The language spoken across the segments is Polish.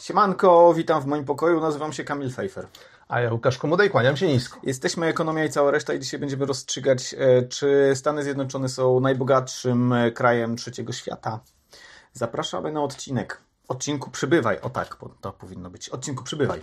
Siemanko, witam w moim pokoju, nazywam się Kamil Pfeiffer. A ja Łukasz Komodej, kłaniam się nisko. Jesteśmy Ekonomia i cała reszta i dzisiaj będziemy rozstrzygać, e, czy Stany Zjednoczone są najbogatszym e, krajem trzeciego świata. Zapraszamy na odcinek. Odcinku przybywaj. O tak, to powinno być. Odcinku przybywaj.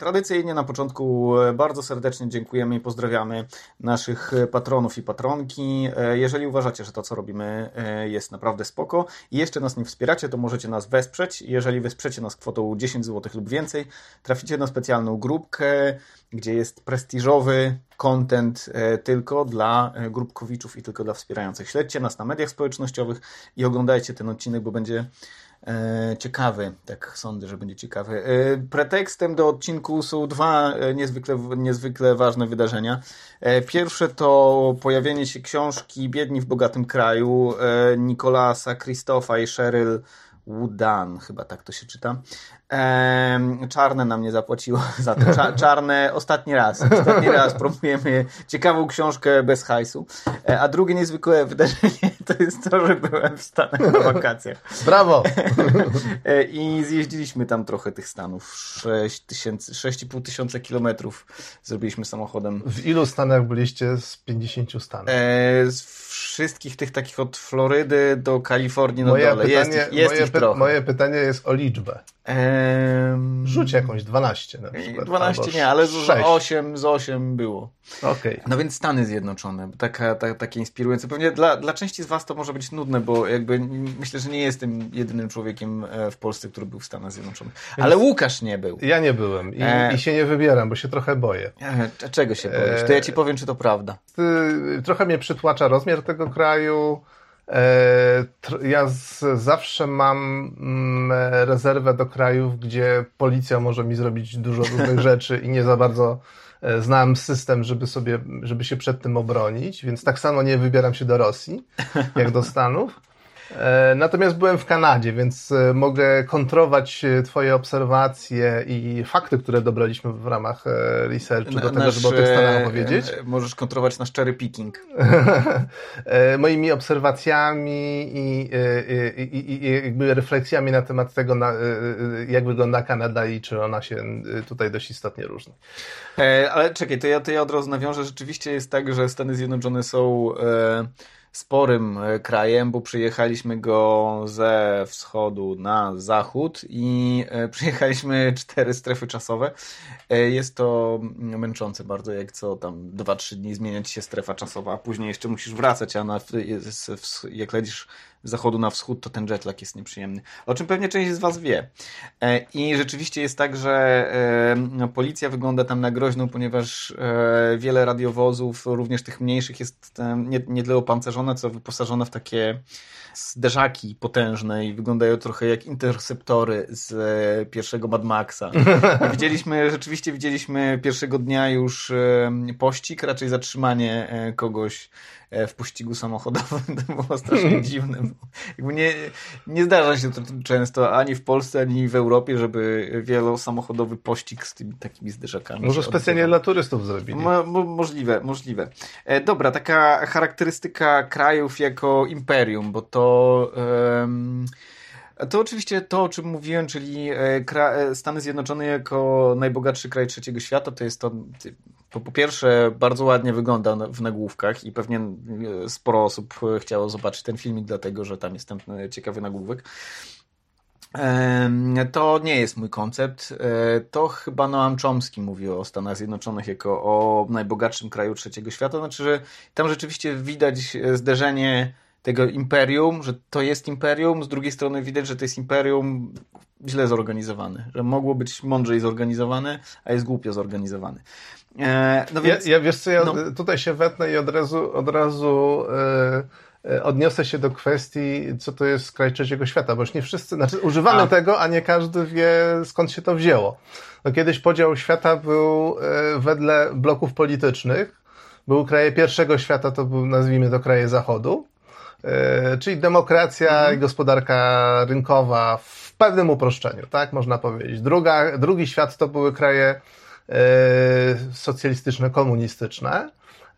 Tradycyjnie na początku e, bardzo serdecznie dziękujemy i pozdrawiamy naszych patronów i patronki. E, jeżeli uważacie, że to, co robimy, e, jest naprawdę spoko i jeszcze nas nie wspieracie, to możecie nas wesprzeć. Jeżeli wesprzecie nas kwotą 10 zł lub więcej, traficie na specjalną grupkę, gdzie jest prestiżowy content tylko dla grupkowiczów i tylko dla wspierających. Śledźcie nas na mediach społecznościowych i oglądajcie ten odcinek, bo będzie E, ciekawy, tak sądzę, że będzie ciekawy. E, pretekstem do odcinku są dwa e, niezwykle, niezwykle ważne wydarzenia. Pierwsze to pojawienie się książki Biedni w bogatym kraju Nikolasa, Krzysztofa i Sheryl Woodan, chyba tak to się czyta. czarne nam nie zapłaciło za to. Cza, czarne ostatni raz. Ostatni raz promujemy ciekawą książkę bez hajsu. E, a drugie niezwykłe wydarzenie to jest to, że byłem w Stanach na wakacjach. Brawo! E, I zjeździliśmy tam trochę tych Stanów. 6,5 tysiąca kilometrów zrobiliśmy samochodem. W ilu Stanach byliście z 50 Stanów? E, z wszystkich tych takich od Florydy do Kalifornii na moje dole. Pytanie, jest jest moje, trochę. moje pytanie jest o liczbę. Ehm... Rzuć jakąś 12 na przykład. 12 nie, ale z 8, z 8 było. Okay. No więc Stany Zjednoczone, taka, ta, takie inspirujące. Pewnie dla, dla części z Was to może być nudne, bo jakby myślę, że nie jestem jedynym człowiekiem e, w Polsce, który był w Stanach Zjednoczonych. Więc ale Łukasz nie był. Ja nie byłem i, e... i się nie wybieram, bo się trochę boję. E, czego się boisz? To ja Ci powiem, czy to prawda. Ty, trochę mnie przytłacza rozmiar tego kraju. E, ja z, zawsze mam mm, rezerwę do krajów, gdzie policja może mi zrobić dużo różnych rzeczy i nie za bardzo e, znałem system, żeby sobie, żeby się przed tym obronić, więc tak samo nie wybieram się do Rosji, jak do Stanów. E, natomiast byłem w Kanadzie, więc e, mogę kontrować e, Twoje obserwacje i fakty, które dobraliśmy w ramach researchu do tego, żeby o tych Stanach opowiedzieć. Możesz kontrolować nasz cherry picking. Moimi obserwacjami i, i, i, i, jakby refleksjami na temat tego, na, jak wygląda Kanada i czy ona się tutaj dość istotnie różni. Ale czekaj, to ja, to ja od razu nawiążę. Rzeczywiście jest tak, że Stany Zjednoczone są sporym e, krajem, bo przyjechaliśmy go ze wschodu na zachód i e, przyjechaliśmy cztery strefy czasowe. E, jest to męczące bardzo, jak co tam 2-3 dni zmieniać się strefa czasowa, a później jeszcze musisz wracać, a na, jak lecisz z zachodu na wschód, to ten jetlag jest nieprzyjemny. O czym pewnie część z Was wie. I rzeczywiście jest tak, że no, policja wygląda tam na groźną, ponieważ wiele radiowozów, również tych mniejszych, jest nie, nie tyle opancerzone, co wyposażone w takie zderzaki potężne i wyglądają trochę jak interceptory z e, pierwszego Mad Maxa. widzieliśmy, rzeczywiście widzieliśmy pierwszego dnia już e, pościg, raczej zatrzymanie e, kogoś w pościgu samochodowym. To było strasznie dziwne. Jakby nie, nie zdarza się to często ani w Polsce, ani w Europie, żeby wielosamochodowy pościg z tymi takimi zderzakami. Może specjalnie dla turystów zrobili. Mo, mo, możliwe, możliwe. dobra, taka charakterystyka krajów jako imperium, bo to to. To oczywiście to, o czym mówiłem, czyli e, e, Stany Zjednoczone jako najbogatszy kraj trzeciego świata, to jest to, to po pierwsze bardzo ładnie wygląda w nagłówkach i pewnie e, sporo osób chciało zobaczyć ten filmik, dlatego że tam jest ten ciekawy nagłówek. To nie jest mój koncept. To chyba Noam Chomsky mówił o Stanach Zjednoczonych jako o najbogatszym kraju trzeciego świata. Znaczy, że tam rzeczywiście widać zderzenie tego imperium, że to jest imperium, z drugiej strony widać, że to jest imperium źle zorganizowane, że mogło być mądrzej zorganizowane, a jest głupio zorganizowane. E, no więc, ja, ja wiesz co, ja no. tutaj się wetnę i od razu, od razu e, e, odniosę się do kwestii, co to jest kraj trzeciego świata, bo już nie wszyscy, znaczy używamy a. tego, a nie każdy wie skąd się to wzięło. No kiedyś podział świata był e, wedle bloków politycznych, był kraje pierwszego świata, to był, nazwijmy to kraje zachodu, E, czyli demokracja mhm. i gospodarka rynkowa w pewnym uproszczeniu, tak można powiedzieć. Druga, drugi świat to były kraje socjalistyczne, komunistyczne.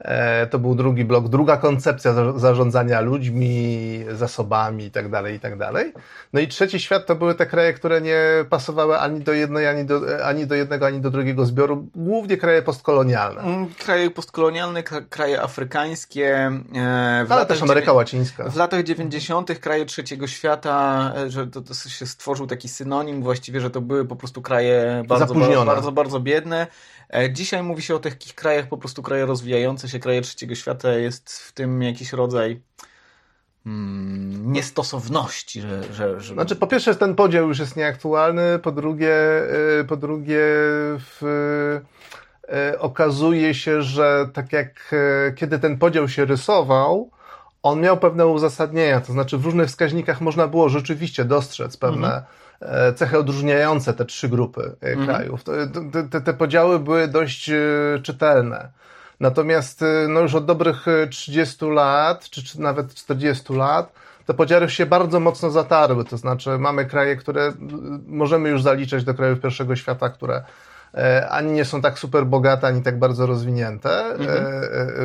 E, to był drugi blok, druga koncepcja zarządzania ludźmi, zasobami itd., tak itd. Tak no i trzeci świat to były te kraje, które nie pasowały ani do jednej, ani do, ani do jednego, ani do drugiego zbioru, głównie kraje postkolonialne. Mm, kraje postkolonialne, kraje afrykańskie. E, Ale też Ameryka Łacińska. W latach 90. kraje trzeciego świata, e, że to, to się stworzył taki synonim właściwie, że to były po prostu kraje bardzo, bardzo, bardzo, bardzo biedne. Dzisiaj mówi się o takich krajach, po prostu kraje rozwijające się, kraje trzeciego świata. Jest w tym jakiś rodzaj hmm, niestosowności, że, że, że... Znaczy, po pierwsze, ten podział już jest nieaktualny, po drugie, y, po drugie w, y, okazuje się, że tak jak kiedy ten podział się rysował, on miał pewne uzasadnienia, to znaczy w różnych wskaźnikach można było rzeczywiście dostrzec pewne mhm. E, cechy odróżniające te trzy grupy e, mhm. krajów. Te, te, te, podziały były dość e, czytelne. Natomiast no już od dobrych 30 lat, czy, czy nawet 40 lat, te podziały się bardzo mocno zatarły. To znaczy, mamy kraje, które możemy już zaliczać do krajów pierwszego świata, które ani nie są tak super bogate, ani tak bardzo rozwinięte. Mhm.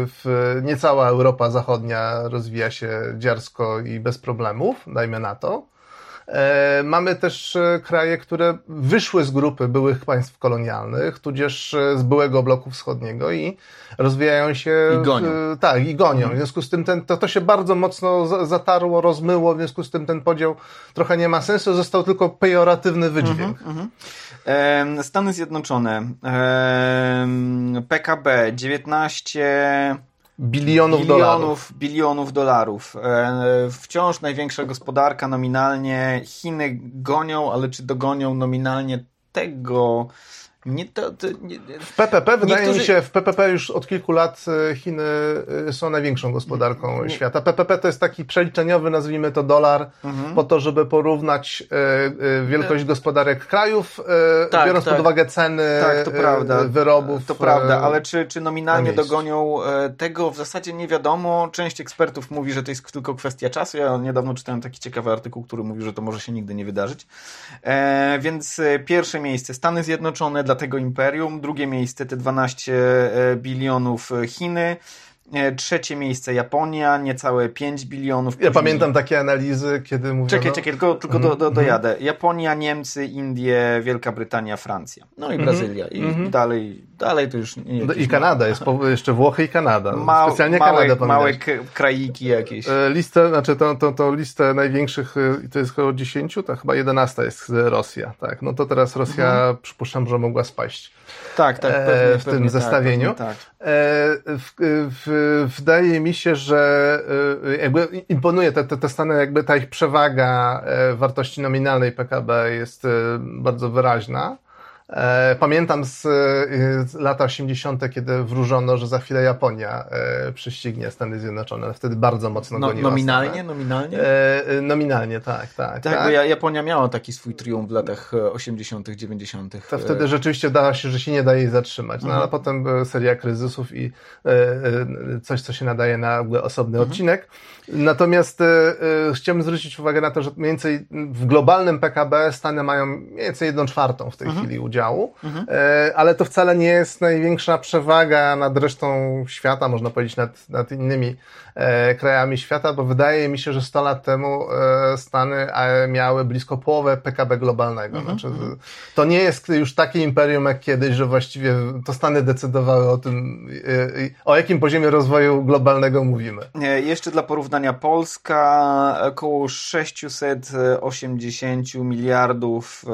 W, nie cała Europa Zachodnia rozwija się dziarsko i bez problemów, dajmy na to. E, mamy też e, kraje, które wyszły z grupy byłych państw kolonialnych, tudzież e, z byłego bloku wschodniego i rozwijają się. I gonią. tak, i gonią. W związku z tym ten, to, to się bardzo mocno zatarło, rozmyło, w związku z tym ten podział trochę nie ma sensu, został tylko pejoratywny wydźwięk. Mhm, mhm. Stany Zjednoczone, PKB 19 bilionów, bilionów dolarów. Bilionów dolarów. E, wciąż największa gospodarka nominalnie. Chiny gonią, ale czy dogonią nominalnie tego nie, to, to, nie, w PPP, wydaje niektórzy... mi się, w PPP już od kilku lat e, Chiny e, są największą gospodarką nie, świata. PPP to jest taki przeliczeniowy, nazwijmy to dolar, mhm. po to, żeby porównać e, wielkość gospodarek krajów, tak, biorąc tak. pod uwagę ceny tak, to prawda. wyrobów. To prawda, ale czy, czy nominalnie dogonią tego, w zasadzie nie wiadomo. Część ekspertów mówi, że to jest tylko kwestia czasu. Ja niedawno czytałem taki ciekawy artykuł, który mówi, że to może się nigdy nie wydarzyć. E, więc pierwsze miejsce Stany Zjednoczone, dla tego imperium, drugie miejsce te 12 e, bilionów e, Chiny, trzecie miejsce Japonia, niecałe 5 bilionów. Ja pamiętam takie analizy, kiedy mówiono... Czekaj, czekaj, tylko, tylko do, do, dojadę. Japonia, Niemcy, Indie, Wielka Brytania, Francja. No i mhm. Brazylia. I mm -hmm. dalej, dalej to już nie no I Kanada, jest jeszcze Włochy i Kanada. Ma, Specjalnie małe, Kanada Małe krajiki jakieś. E, listę, znaczy tą, tą, tą listę największych, e, to jest około 10, to chyba 11 jest Rosja. Tak, no to teraz Rosja, mhm. przypuszczam, że mogła spaść. Tak, tak, pewnie, w tym pewnie zestawieniu. Tak, tak. W, w, wydaje mi się, że y, jakby imponuje te, te, te Stany, jakby ta ich przewaga e, wartości nominalnej PKB jest e, bardzo wyraźna. E, pamiętam z, z lat 80., kiedy wróżono, że za chwilę Japonia e, prześcignie Stany Zjednoczone. Wtedy bardzo mocno no, goniła Nominalnie? Stany. Nominalnie? E, nominalnie, tak, tak. Tak, tak. bo Japonia miała taki swój triumf w latach 80., 90. To wtedy rzeczywiście dało się, że się nie da jej zatrzymać. No, mhm. ale potem seria kryzysów i coś, co się nadaje na osobny mhm. odcinek. Natomiast chciałbym zwrócić uwagę na to, że mniej więcej w globalnym PKB Stany mają mniej więcej jedną czwartą w tej mhm. chwili udziału udziału, mhm. E, ale to wcale nie jest największa przewaga nad resztą świata, można powiedzieć, nad, nad innymi krajami świata, bo wydaje mi się, że 100 lat temu e, Stany miały blisko połowę PKB globalnego. Mhm. Znaczy, to nie jest już takie imperium jak kiedyś, że właściwie to Stany decydowały o tym, o jakim poziomie rozwoju globalnego mówimy. Jeszcze dla porównania, Polska około 680 miliardów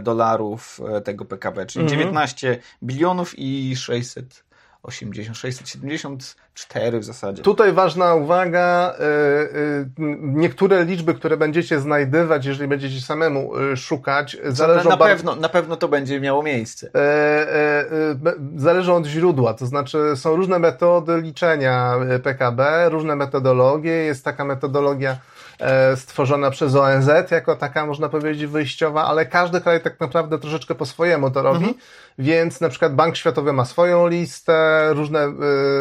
dolarów tego PKB, czyli mhm. 19 bilionów i 680, 674 w zasadzie. Tutaj ważna uwaga, e, e, niektóre liczby, które będziecie znajdywać, jeżeli będziecie samemu e, szukać, zależą na, na pewno, na pewno to będzie miało miejsce. Zależą od źródła, to znaczy są różne metody liczenia PKB, różne metodologie, jest taka metodologia E, stworzona przez ONZ, jako taka, można powiedzieć, wyjściowa, ale każdy kraj tak naprawdę troszeczkę po swojemu to robi, mhm. więc na przykład Bank Światowy ma swoją listę, różne, e,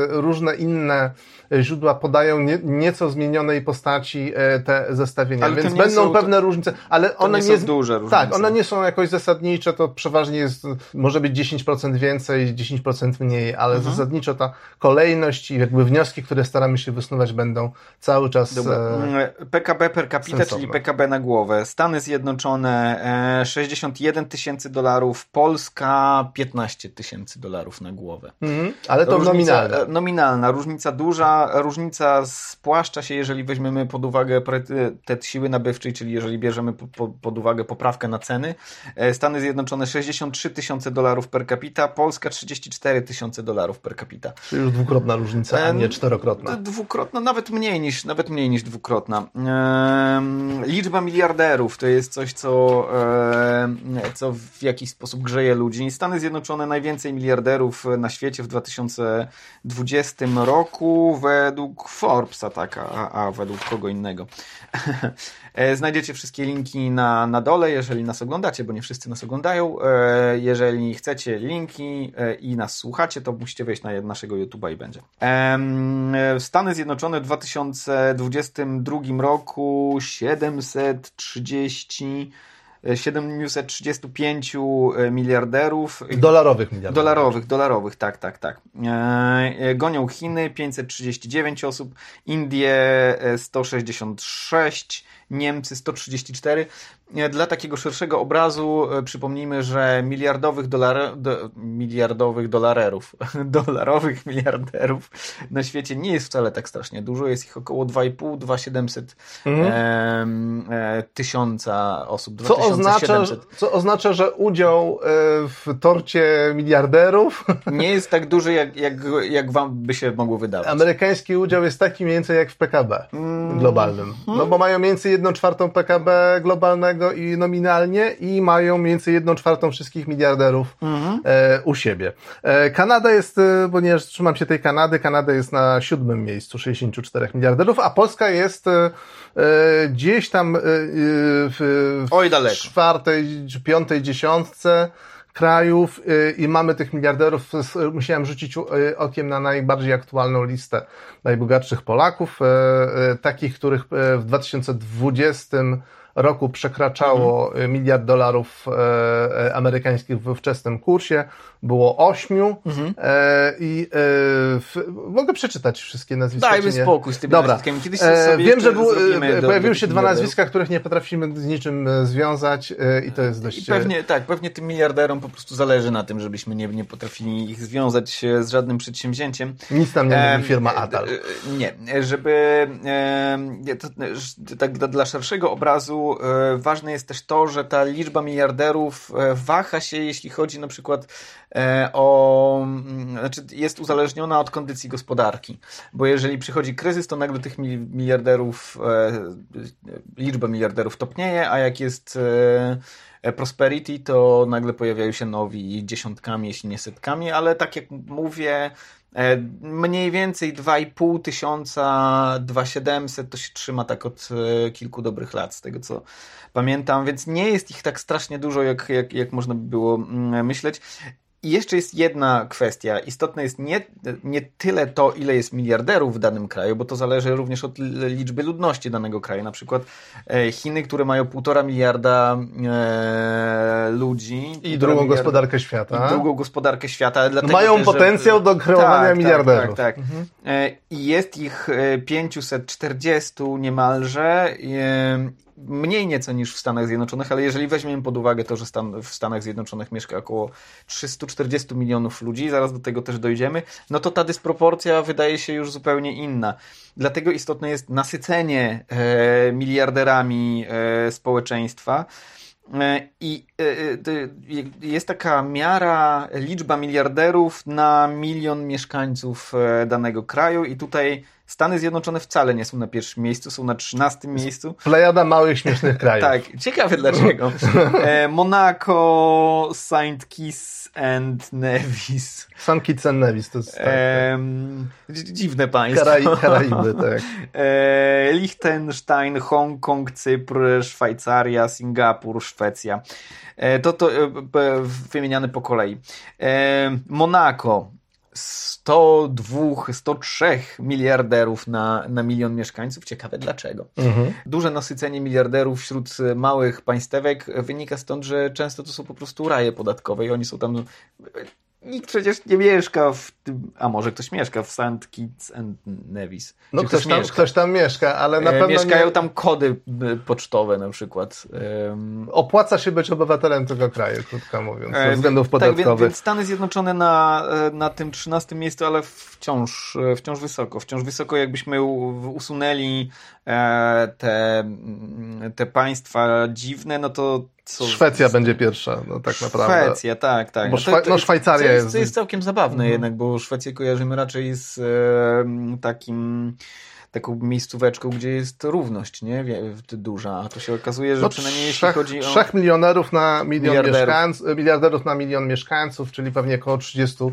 różne inne źródła podają nie, nieco zmienionej postaci e, te zestawienia, ale więc będą są, pewne różnice, ale one nie, nie są duże różnice. Tak, one nie są jakoś zasadnicze, to przeważnie jest, może być 10% więcej, 10% mniej, ale mhm. zasadniczo ta kolejność i jakby wnioski, które staramy się wysnuwać będą cały czas Dobra. E, PKB per capita, sensowne. czyli PKB na głowę. Stany Zjednoczone e, 61 tysięcy dolarów, Polska 15 tysięcy dolarów na głowę. Mhm, ale to różnica, nominalna. E, nominalna, różnica duża, różnica spłaszcza się, jeżeli weźmiemy pod uwagę te siły nabywczej, czyli jeżeli bierzemy pod uwagę poprawkę na ceny. E, Stany Zjednoczone 63 tysiące dolarów per capita, Polska 34 tysiące dolarów per capita. Czyli już dwukrotna różnica, a nie czterokrotna. Dwukrotna, nawet mniej niż, nawet mniej niż dwukrotna. Liczba miliarderów to jest coś, co, co w jakiś sposób grzeje ludzi. Stany Zjednoczone najwięcej miliarderów na świecie w 2020 roku według Forbesa, tak, a, a według kogo innego. E, znajdziecie wszystkie linki na, na dole, jeżeli nas oglądacie, bo nie wszyscy nas oglądają. E, jeżeli chcecie linki e, i nas słuchacie, to musicie wejść na naszego YouTube'a i będzie. Stany Zjednoczone w 2022 roku 730 735 miliarderów. Dolarowych miliarderów. Dolarowych, dolarowych, tak, tak, tak. Gonią Chiny 539 osób, Indie 166, Niemcy 134. E, dla takiego szerszego obrazu e, przypomnijmy, że miliardowych, dolar, do, miliardowych dolarerów, dolarowych miliarderów na świecie nie jest wcale tak strasznie dużo. Jest ich około 2,5, 2,700 mhm. e, tysiąca osób. Co oznacza, co oznacza, że udział w torcie miliarderów nie jest tak duży, jak, jak, jak wam by się mogło wydawać. Amerykański udział jest taki mniej więcej jak w PKB mm. globalnym. No bo mają mniej 1 czwartą PKB globalnego i nominalnie i mają mniej więcej 1 czwartą wszystkich miliarderów mhm. e, u siebie. E, Kanada jest, e, ponieważ trzymam się tej Kanady, Kanada jest na siódmym miejscu 64 miliarderów, a Polska jest e, e gdzieś tam e, w, w Oj, czwartej piątej dziesiątce krajów y, i mamy tych miliarderów. Musiałem rzucić y, okiem na najbardziej aktualną listę najbogatszych Polaków, y, takich, których w 2020 roku przekraczało mhm. miliard dolarów e, e, amerykańskich w wczesnym kursie. Było ośmiu mhm. e, i e, mogę przeczytać wszystkie nazwiska. Dajmy spokój z tymi Dobra. nazwiskami. Kiedyś e, wiem, że był, e, pojawiły się dwa nazwiska, których nie potrafimy z niczym związać i to jest dość... I pewnie, tak, pewnie tym miliarderom po prostu zależy na tym, żebyśmy nie, nie potrafili ich związać z żadnym przedsięwzięciem. Nic nam nie mówi firma Atal. Nie, żeby to, tak dla szerszego obrazu e, ważne jest też to, że ta liczba miliarderów e, waha się, jeśli chodzi na przykład e, o, mm, znaczy jest uzależniona od kondycji gospodarki, bo jeżeli przychodzi kryzys, to nagle tych miliarderów, liczba miliarderów topnieje, a jak jest Prosperity, to nagle pojawiają się nowi dziesiątkami, jeśli nie setkami, ale tak jak mówię, mniej więcej 2,5 tysiąca, 2,700 to się trzyma tak od e, kilku dobrych lat, z tego co pamiętam, więc nie jest ich tak strasznie dużo, jak, jak, jak można by było mm, myśleć. I jeszcze jest jedna kwestia. Istotne jest nie, nie tyle to, ile jest miliarderów w danym kraju, bo to zależy również od liczby ludności danego kraju. Na przykład e, Chiny, które mają półtora miliarda e, ludzi. I drugą miliarda, gospodarkę świata. I drugą gospodarkę świata. Dlatego mają też, potencjał że, do kreowania tak, tak miliarderów. Tak, tak. tak. Mhm. E, I jest ich 540 niemalże mniej nieco niż w Stanach Zjednoczonych, ale jeżeli weźmiemy pod uwagę to, że Stan, w Stanach Zjednoczonych mieszka około 340 milionów ludzi, zaraz do tego też dojdziemy, no to ta dysproporcja wydaje się już zupełnie inna. Dlatego istotne jest nasycenie e, miliarderami e, społeczeństwa. E, I e, e, jest taka miara, liczba miliarderów na milion mieszkańców danego kraju, i tutaj Stany Zjednoczone wcale nie są na pierwszym miejscu, są na trzynastym miejscu. Plejada małych, śmiesznych krajów. tak, ciekawe dlaczego. E, Monaco, Saint Kitts and Nevis. Saint Kitts and Nevis to jest... Tak, e, dziwne państwo. Karai Karaiby, tak. E, Liechtenstein, Hongkong, Cypr, Szwajcaria, Singapur, Szwecja. E, to to e, wymieniane po kolei. E, Monako, 102, 103 miliarderów na, na milion mieszkańców. Ciekawe dlaczego. Mhm. Duże nasycenie miliarderów wśród małych państewek wynika stąd, że często to są po prostu raje podatkowe i oni są tam nikt przecież nie mieszka w tym, a może ktoś mieszka w St. Kitts and Nevis. No ktoś, ktoś, tam, ktoś tam mieszka, ale na e, pewno Mieszkają nie... tam kody e, pocztowe na przykład. Opłaca się być obywatelem tego kraju, krótko mówiąc, ze e, względów podatkowych. Tak, więc, więc Stany Zjednoczone na, na tym 13 miejscu, ale wciąż, wciąż wysoko. Wciąż wysoko, jakbyśmy usunęli te, te państwa dziwne, no to co Szwecja będzie pierwsza, no tak naprawdę. Szwecja, tak, tak. Bo Szwa no Szwajcaria jest... To jest całkiem zabawne mhm. jednak, bo Szwecję kojarzymy raczej z e, takim taką miejscóweczką, gdzie jest równość, nie? Duża, a tu się okazuje, że no, przynajmniej jeśli trzech, chodzi o... Trzech milionerów na milion mieszkańców, miliarderów na milion mieszkańców, czyli pewnie około 30,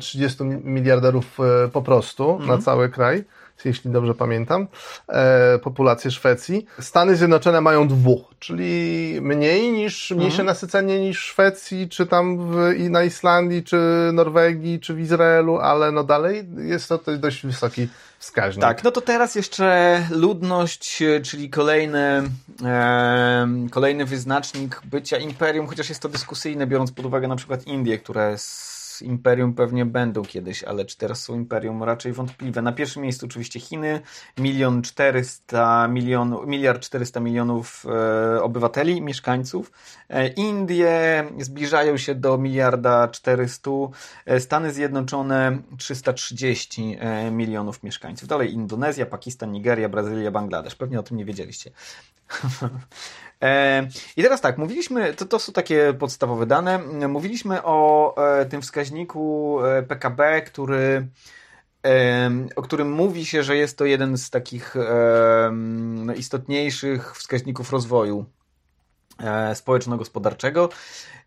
30 e, miliarderów e, po prostu mhm. na cały kraj jeśli dobrze pamiętam, e, populację Szwecji. Stany Zjednoczone mają dwóch, czyli mniej niż, mniejsze mhm. nasycenie niż Szwecji, czy tam w, i na Islandii, czy Norwegii, czy w Izraelu, ale no dalej jest to dość wysoki wskaźnik. Tak, no to teraz jeszcze ludność, czyli kolejny, e, kolejny wyznacznik bycia imperium, chociaż jest to dyskusyjne, biorąc pod uwagę na przykład Indię, która imperium pewnie będą kiedyś, ale czy teraz są imperium raczej wątpliwe. Na pierwszym miejscu oczywiście Chiny, milion czterysta milion, miliard czterysta milionów e, obywateli, mieszkańców. E, Indie zbliżają się do miliarda czterystu, e, Stany Zjednoczone 330 e, milionów mieszkańców. Dalej Indonezja, Pakistan, Nigeria, Brazylia, Bangladesz. Pewnie o tym nie wiedzieliście. E, I teraz tak, mówiliśmy, to, to są takie podstawowe dane, mówiliśmy o e, tym wskaźniku e, PKB, który o którym mówi się, że jest to jeden z takich istotniejszych wskaźników rozwoju społeczno-gospodarczego.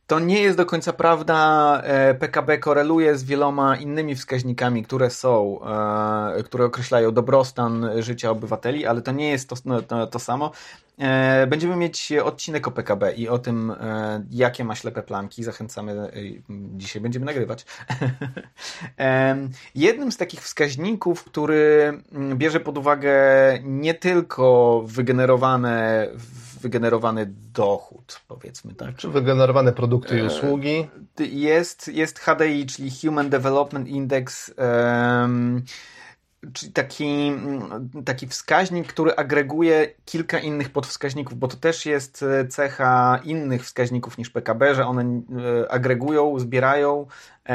To nie jest do końca prawda. PKB koreluje z wieloma innymi wskaźnikami, które są, które określają dobrostan życia obywateli, ale to nie jest to, no, to, to samo. E, będziemy mieć odcinek o PKB i o tym, e, jakie ma ślepe plamki. Zachęcamy, e, dzisiaj będziemy nagrywać. Jednym z takich wskaźników, który mm, bierze pod uwagę nie tylko wygenerowane, wygenerowany dochód, powiedzmy tak. Czy wygenerowane produkty i usługi. Jest, jest HDI, czyli Human Development Index czyli taki, mm, taki wskaźnik, który agreguje kilka innych podwskaźników, bo to też jest e, cecha innych wskaźników niż PKB, że one e, agregują, zbierają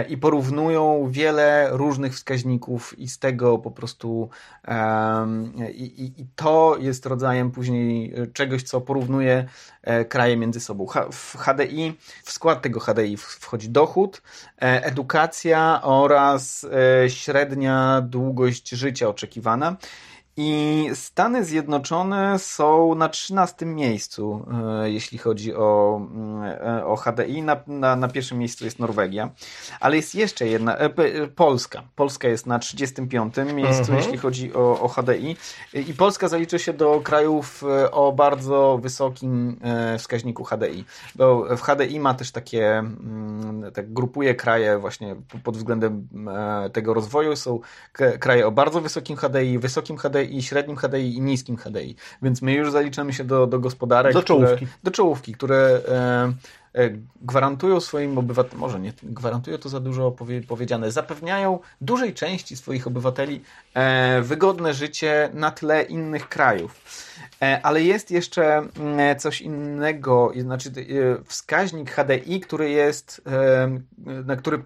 i porównują wiele różnych wskaźników i z tego po prostu um, i, i, to jest rodzajem później czegoś, co porównuje e, kraje między sobą. W HDI, w skład tego HDI wchodzi dochód, e, edukacja oraz średnia długość życia oczekiwana. I Stany Zjednoczone są na 13 miejscu, e, jeśli chodzi o, e, o HDI. Na, na, na pierwszym miejscu jest Norwegia, ale jest jeszcze jedna, e, Polska. Polska jest na 35 miejscu, mhm. jeśli chodzi o, o HDI. I Polska zaliczy się do krajów o bardzo wysokim wskaźniku HDI. Bo w HDI ma też takie, mm, tak grupuje kraje właśnie pod względem tego rozwoju. Są kraje o bardzo wysokim HDI, wysokim HDI i średnim HDI i niskim HDI. Więc my już zaliczamy się do, do gospodarek. Do czołówki. Które, do czołówki, które e, e, gwarantują swoim obywatelom, może nie, gwarantują to za dużo powie, powiedziane, zapewniają dużej części swoich obywateli e, wygodne życie na tle innych krajów. E, ale jest jeszcze mm, coś innego, znaczy e, wskaźnik HDI, który jest, e, na który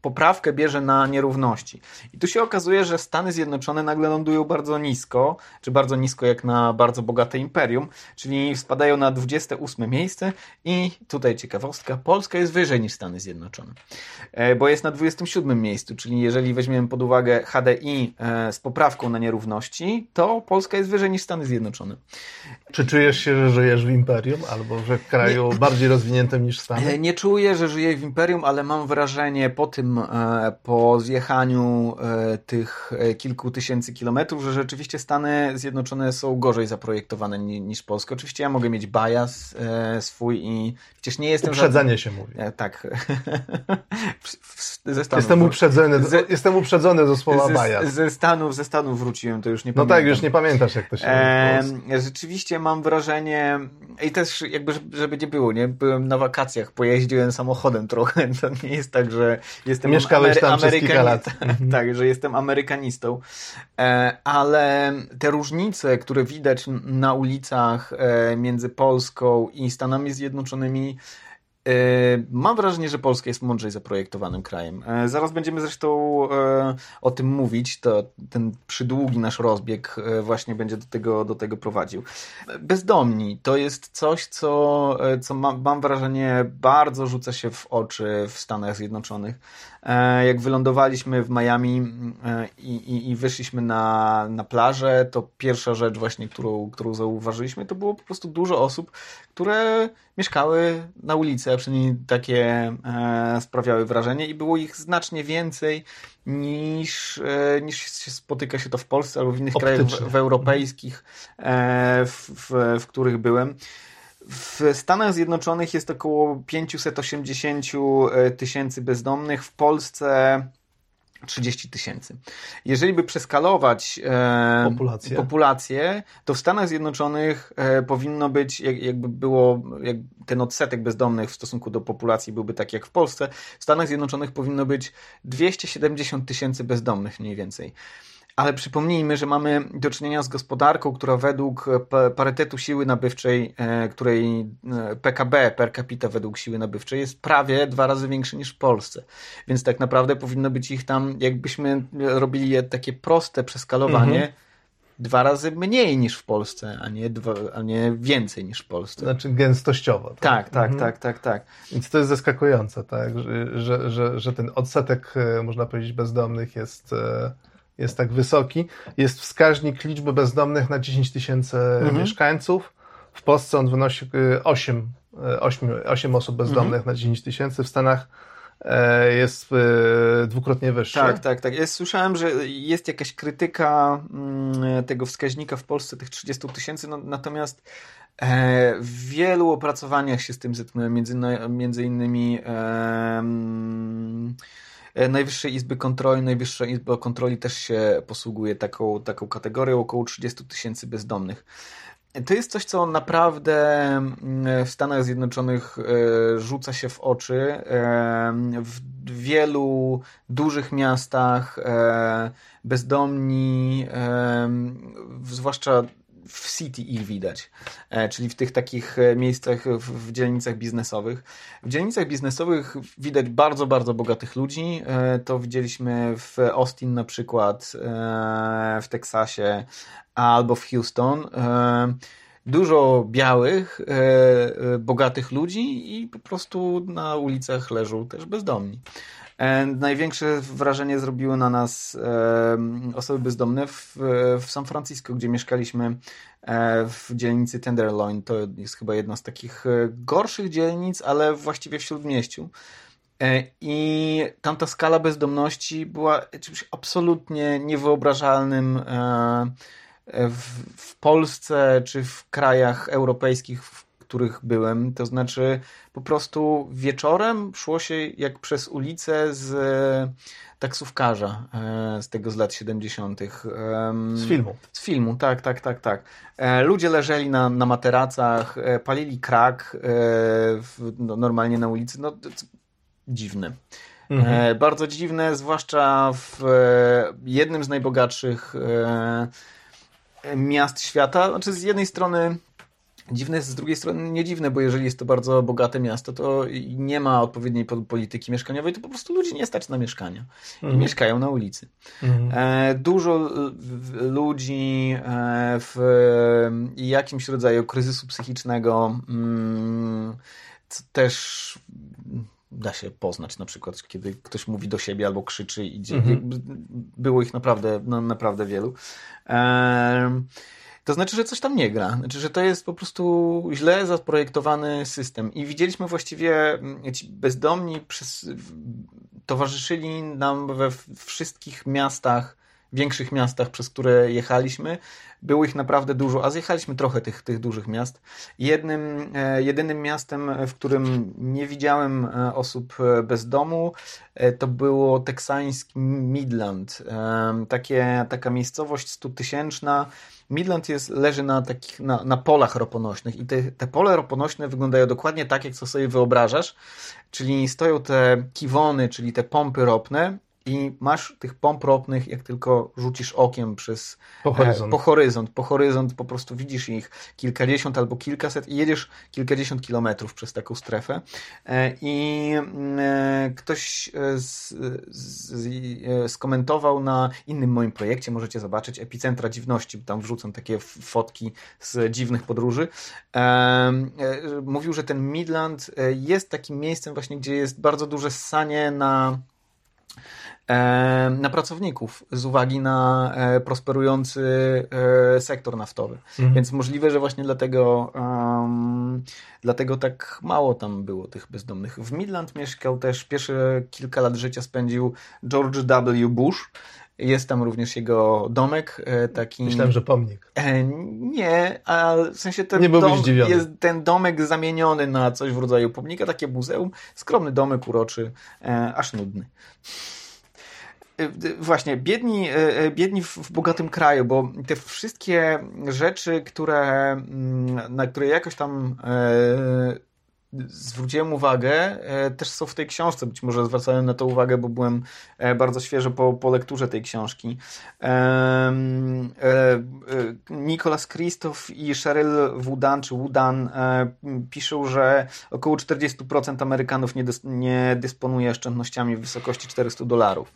poprawkę bierze na nierówności. I tu się okazuje, że Stany Zjednoczone nagle lądują bardzo nisko, czy bardzo nisko jak na bardzo bogate imperium, czyli spadają na 28 miejsce i tutaj ciekawostka, Polska jest wyżej niż Stany Zjednoczone, bo jest na 27 miejscu, czyli jeżeli weźmiemy pod uwagę HDI z poprawką na nierówności, to Polska jest wyżej niż Stany Zjednoczone. Czy czujesz się, że żyjesz w imperium albo że w kraju nie, bardziej rozwiniętym niż Stany? E, nie czuję, że żyję w imperium, ale mam wrażenie po tym, e, po zjechaniu e, tych kilku tysięcy kilometrów, że rzeczywiście Stany Zjednoczone są gorzej zaprojektowane niż Polska. Oczywiście ja mogę mieć bias swój i przecież nie jestem Uprzedzenie żadnym... się mówi. Tak. ze. Jestem uprzedzony, ze, jestem uprzedzony do słowa baja. Ze Stanów, ze Stanów wróciłem, to już nie no pamiętam. No tak, już nie pamiętasz jak to się e, Rzeczywiście mam wrażenie i też jakby, żeby nie było, nie? Byłem na wakacjach, pojeździłem samochodem trochę, to nie jest tak, że jestem Mieszkałeś tam przez kilka lat. tak, że jestem Amerykanistą, e, ale te różnice, które widać na ulicach e, między Polską i Stanami Zjednoczonymi mam wrażenie, że Polska jest mądrzej zaprojektowanym krajem. E, zaraz będziemy zresztą e, o tym mówić. To ten przydługi nasz rozbieg właśnie będzie do tego, do tego prowadził. Bezdomni to jest coś, co, co mam, mam wrażenie bardzo rzuca się w oczy w Stanach Zjednoczonych. Jak wylądowaliśmy w Miami i, i, i wyszliśmy na, na plażę, to pierwsza rzecz właśnie, którą, którą zauważyliśmy, to było po prostu dużo osób, które mieszkały na ulicy, a przynajmniej takie e, sprawiały wrażenie i było ich znacznie więcej niż, e, niż spotyka się to w Polsce albo w innych krajach w, w europejskich, e, w, w, w których byłem. W Stanach Zjednoczonych jest około 580 e, tysięcy bezdomnych, w Polsce 30 tysięcy. Jeżeli by przeskalować e, populację. populację, to w Stanach Zjednoczonych e, powinno być, jak, jakby było, jak ten odsetek bezdomnych w stosunku do populacji byłby taki jak w Polsce, w Stanach Zjednoczonych powinno być 270 tysięcy bezdomnych mniej więcej ale przypomnijmy, że mamy do czynienia z gospodarką, która według parytetu siły nabywczej, e, której PKB per capita według siły nabywczej jest prawie dwa razy większy niż w Polsce. Więc tak naprawdę powinno być ich tam, jakbyśmy robili takie proste przeskalowanie, mhm. dwa razy mniej niż w Polsce, a nie, dwa, a nie więcej niż w Polsce. Znaczy gęstościowo. Tak, tak, tak, mhm. tak, tak, tak. Więc to jest zaskakujące, tak, że, że, że, że ten odsetek, e, można powiedzieć, bezdomnych jest e, jest tak wysoki. Jest wskaźnik liczby bezdomnych na 10 tysięcy mhm. mieszkańców. W Polsce on wynosi 8, 8, 8 osób bezdomnych mhm. na 10 tysięcy. W Stanach e, jest e, dwukrotnie wyższy. Tak, tak, tak. Ja słyszałem, że jest jakaś krytyka mm, tego wskaźnika w Polsce, tych 30 tysięcy, no, natomiast e, w wielu opracowaniach się z tym zetknąłem, między, między innymi Najwyższej Izby Kontroli, Najwyższa Izba Kontroli też się posługuje taką, taką kategorią, około 30 tysięcy bezdomnych. To jest coś, co naprawdę mm, w Stanach Zjednoczonych e, rzuca się w oczy. E, w wielu dużych miastach bezdomni, zwłaszcza w City ich widać, e, czyli w tych takich e, miejscach, w, dzielnicach biznesowych. W dzielnicach biznesowych widać bardzo, bardzo bogatych ludzi. E, to widzieliśmy w Austin na przykład, w Teksasie albo w Houston. Dużo białych, bogatych ludzi i po prostu na ulicach leżą też bezdomni. E, największe wrażenie zrobiły na nas e, osoby bezdomne w, San Francisco, gdzie mieszkaliśmy e, w dzielnicy Tenderloin. To jest chyba jedna z takich gorszych dzielnic, ale właściwie w śródmieściu. I tamta skala bezdomności była czymś absolutnie niewyobrażalnym w, w Polsce czy w krajach europejskich, w których byłem. To znaczy, po prostu wieczorem szło się jak przez ulicę z taksówkarza e, z tego z lat 70. Z filmu. Z filmu, tak, tak, tak, tak. E, ludzie leżeli na, na materacach, e, palili krak no, normalnie na ulicy. No, dziwne. Mhm. Bardzo dziwne, zwłaszcza w jednym z najbogatszych miast świata. Znaczy, z jednej strony Dziwne jest z drugiej strony nie dziwne, bo jeżeli jest to bardzo bogate miasto, to nie ma odpowiedniej polityki mieszkaniowej, to po prostu ludzi nie stać na mieszkania mhm. i mieszkają na ulicy. Mhm. E, dużo ludzi e, w jakimś rodzaju kryzysu psychicznego mm, też da się poznać na przykład, kiedy ktoś mówi do siebie albo krzyczy. Idzie. Mhm. Było ich naprawdę, no, naprawdę wielu. To znaczy, że coś tam nie gra. Znaczy, że to jest po prostu źle zaprojektowany system. I widzieliśmy właściwie mm, ci bezdomni przez, towarzyszyli nam we wszystkich miastach większych miastach, przez które jechaliśmy. Było ich naprawdę dużo, a zjechaliśmy trochę tych, tych dużych miast. Jednym, e, jedynym miastem, w którym nie widziałem e, osób e, bez domu, to było teksański Midland. Takie, taka miejscowość stutysięczna. Midland jest, leży na, takich, na, na polach roponośnych i te, te pole roponośne wyglądają dokładnie tak, jak co sobie wyobrażasz. Czyli stoją te kiwony, czyli te pompy ropne i masz tych pomp ropnych, jak tylko rzucisz okiem przez po horyzont. E, po horyzont, po horyzont po prostu widzisz ich kilkadziesiąt albo kilkaset i jedziesz kilkadziesiąt kilometrów przez taką strefę e, i e, ktoś z, z, skomentował na innym moim projekcie, możecie zobaczyć, Epicentra Dziwności, tam wrzucam takie fotki z dziwnych podróży. Mówił, że ten Midland jest takim miejscem właśnie, gdzie jest bardzo duże ssanie na na pracowników z uwagi na e, prosperujący e, sektor naftowy. Mhm. Więc możliwe, że właśnie dlatego, um, dlatego tak mało tam było tych bezdomnych. W Midland mieszkał też pierwsze kilka lat życia spędził George W. Bush. Jest tam również jego domek e, taki. Myślałem, że pomnik. Nie, a w sensie ten, dom, jest ten domek zamieniony na coś w rodzaju pomnika, takie muzeum. Skromny domek uroczy, aż nudny. Y, właśnie, biedni, y, y, biedni w bogatym kraju, bo te wszystkie rzeczy, które, mm, na które jakoś tam zwróciłem uwagę, też są w tej książce. Być może zwracałem na to uwagę, bo byłem bardzo świeżo po, po lekturze tej książki. Nicholas Christoph i Cheryl Woodan, czy Woodan piszą, że około 40% Amerykanów nie, dys, nie dysponuje oszczędnościami w wysokości 400 dolarów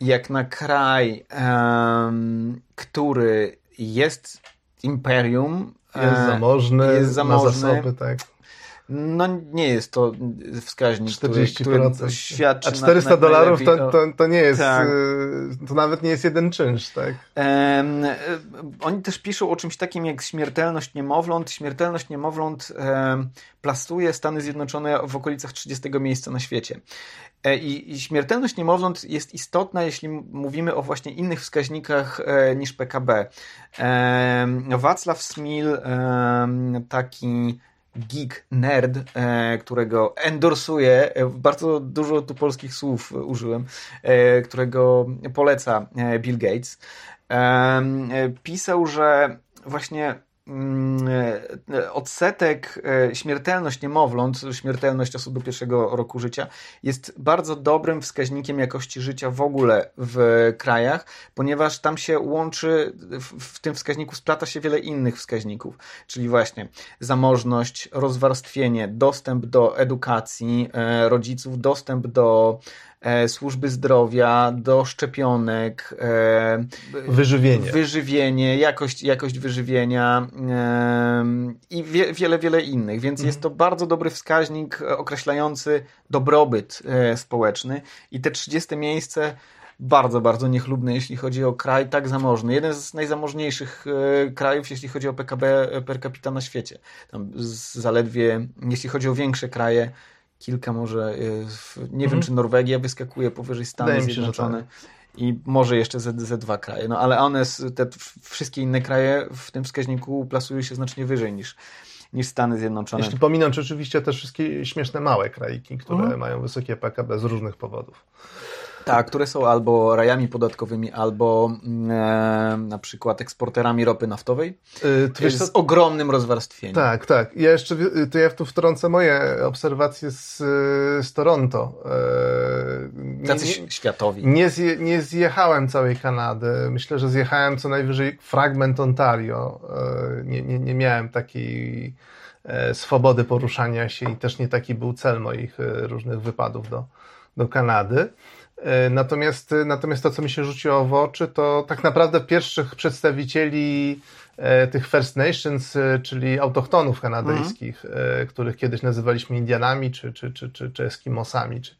jak na kraj, um, który jest imperium. Jest zamożny, jest zamożny ma zasoby, tak. No nie jest to wskaźnik, 40%. Który, który świadczy A 400 na, na dolarów to, to, to, nie jest, tak. Y, to nawet nie jest jeden czynsz, tak? Um, oni też piszą o czymś takim jak śmiertelność niemowląt. Śmiertelność niemowląt um, plastuje Stany Zjednoczone w okolicach 30 miejsca na świecie. E, I, I, śmiertelność niemowląt jest istotna, jeśli mówimy o właśnie innych wskaźnikach e, niż PKB. E, Wacław Smil, e, taki geek, nerd, e, którego endorsuję, e, bardzo dużo tu polskich słów użyłem, którego poleca Bill Gates, pisał, że właśnie e, odsetek, e, śmiertelność niemowląt, śmiertelność osób do pierwszego roku życia jest bardzo dobrym wskaźnikiem jakości życia w ogóle w krajach, ponieważ tam się łączy, w tym wskaźniku splata się wiele innych wskaźników, czyli właśnie zamożność, rozwarstwienie, dostęp do edukacji e, rodziców, dostęp do e, służby zdrowia, do szczepionek, e, wyżywienie, wyżywienie jakość, jakość wyżywienia e, i wie, wiele, wiele innych. Więc mhm. jest to bardzo dobry wskaźnik określający dobrobyt e, społeczny i te 30 miejsce bardzo, bardzo niechlubne, jeśli chodzi o kraj tak zamożny. Jeden z najzamożniejszych e, krajów, jeśli chodzi o PKB per capita na świecie. Tam zaledwie, jeśli chodzi o większe kraje, kilka może, y, nie mhm. wiem czy Norwegia wyskakuje powyżej Stanów Zjednoczonych. Tak. I może jeszcze ze, ze dwa kraje. No ale one, te wszystkie inne kraje w tym wskaźniku plasują się znacznie wyżej niż, niż Stany Zjednoczone. Jeśli pominąć oczywiście te wszystkie śmieszne małe krajki, które mhm. mają wysokie PKB z różnych powodów. Tak, które są albo rajami podatkowymi, albo mm, e, na przykład eksporterami ropy naftowej. Yy, to z ogromnym rozwarstwieniem. Tak, tak. Ja jeszcze to ja tu wtrącę moje obserwacje z, z Toronto. Yy, Tacy nie, światowi. Nie, zje, nie zjechałem całej Kanady. Myślę, że zjechałem co najwyżej fragment Ontario. Yy, nie, nie, nie miałem takiej e, swobody poruszania się i też nie taki był cel moich e, różnych wypadów do, do Kanady. E, natomiast, natomiast to, co mi się rzuciło w oczy, to tak naprawdę pierwszych przedstawicieli e, tych First Nations, e, czyli autochtonów kanadyjskich, mhm. których kiedyś nazywaliśmy Indianami, czy, czy, czy, czy, czy Eskimosami, czy,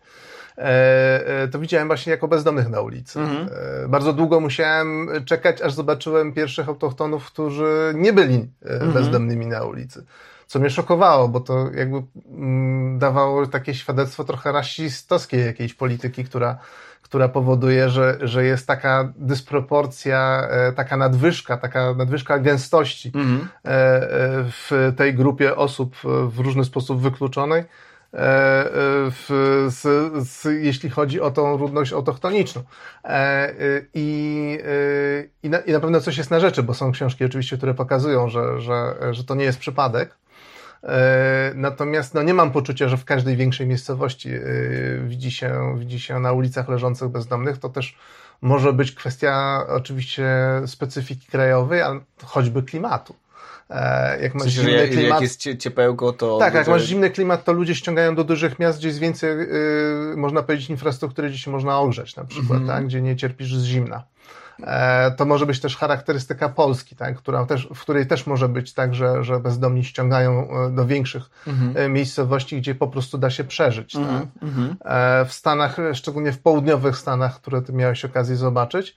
to widziałem właśnie jako bezdomnych na ulicy. Mhm. Bardzo długo musiałem czekać, aż zobaczyłem pierwszych autochtonów, którzy nie byli mhm. bezdomnymi na ulicy. Co mnie szokowało, bo to jakby mm, dawało takie świadectwo trochę rasistowskiej jakiejś polityki, która, która powoduje, że, że jest taka dysproporcja, e, taka nadwyżka, taka nadwyżka gęstości mhm. E, e, w tej grupie osób w różny sposób wykluczonej, w, z, z, jeśli chodzi o tą ludność autochtoniczną. I, i, na, I na pewno coś jest na rzeczy, bo są książki oczywiście, które pokazują, że, że, że to nie jest przypadek. E, natomiast no, nie mam poczucia, że w każdej większej miejscowości e, widzi się, widzi się na ulicach leżących bezdomnych. To też może być kwestia oczywiście specyfiki krajowej, ale choćby klimatu. E, jak masz sensie, zimny jak, klimat. Jak jest ciepełko, to. Tak, jak masz zimny klimat, to ludzie ściągają do dużych miast, gdzie jest więcej, yy, można powiedzieć, infrastruktury, gdzie się można ogrzeć na przykład, mm -hmm. tak? gdzie nie cierpisz z zimna. E, to może być też charakterystyka Polski, tak, która też, w której też może być tak, że, że bezdomni ściągają e, do większych mhm. E, miejscowości, gdzie po prostu da się przeżyć. Mhm. Tak? Mhm. W Stanach, szczególnie w południowych Stanach, które ty miałeś okazję zobaczyć,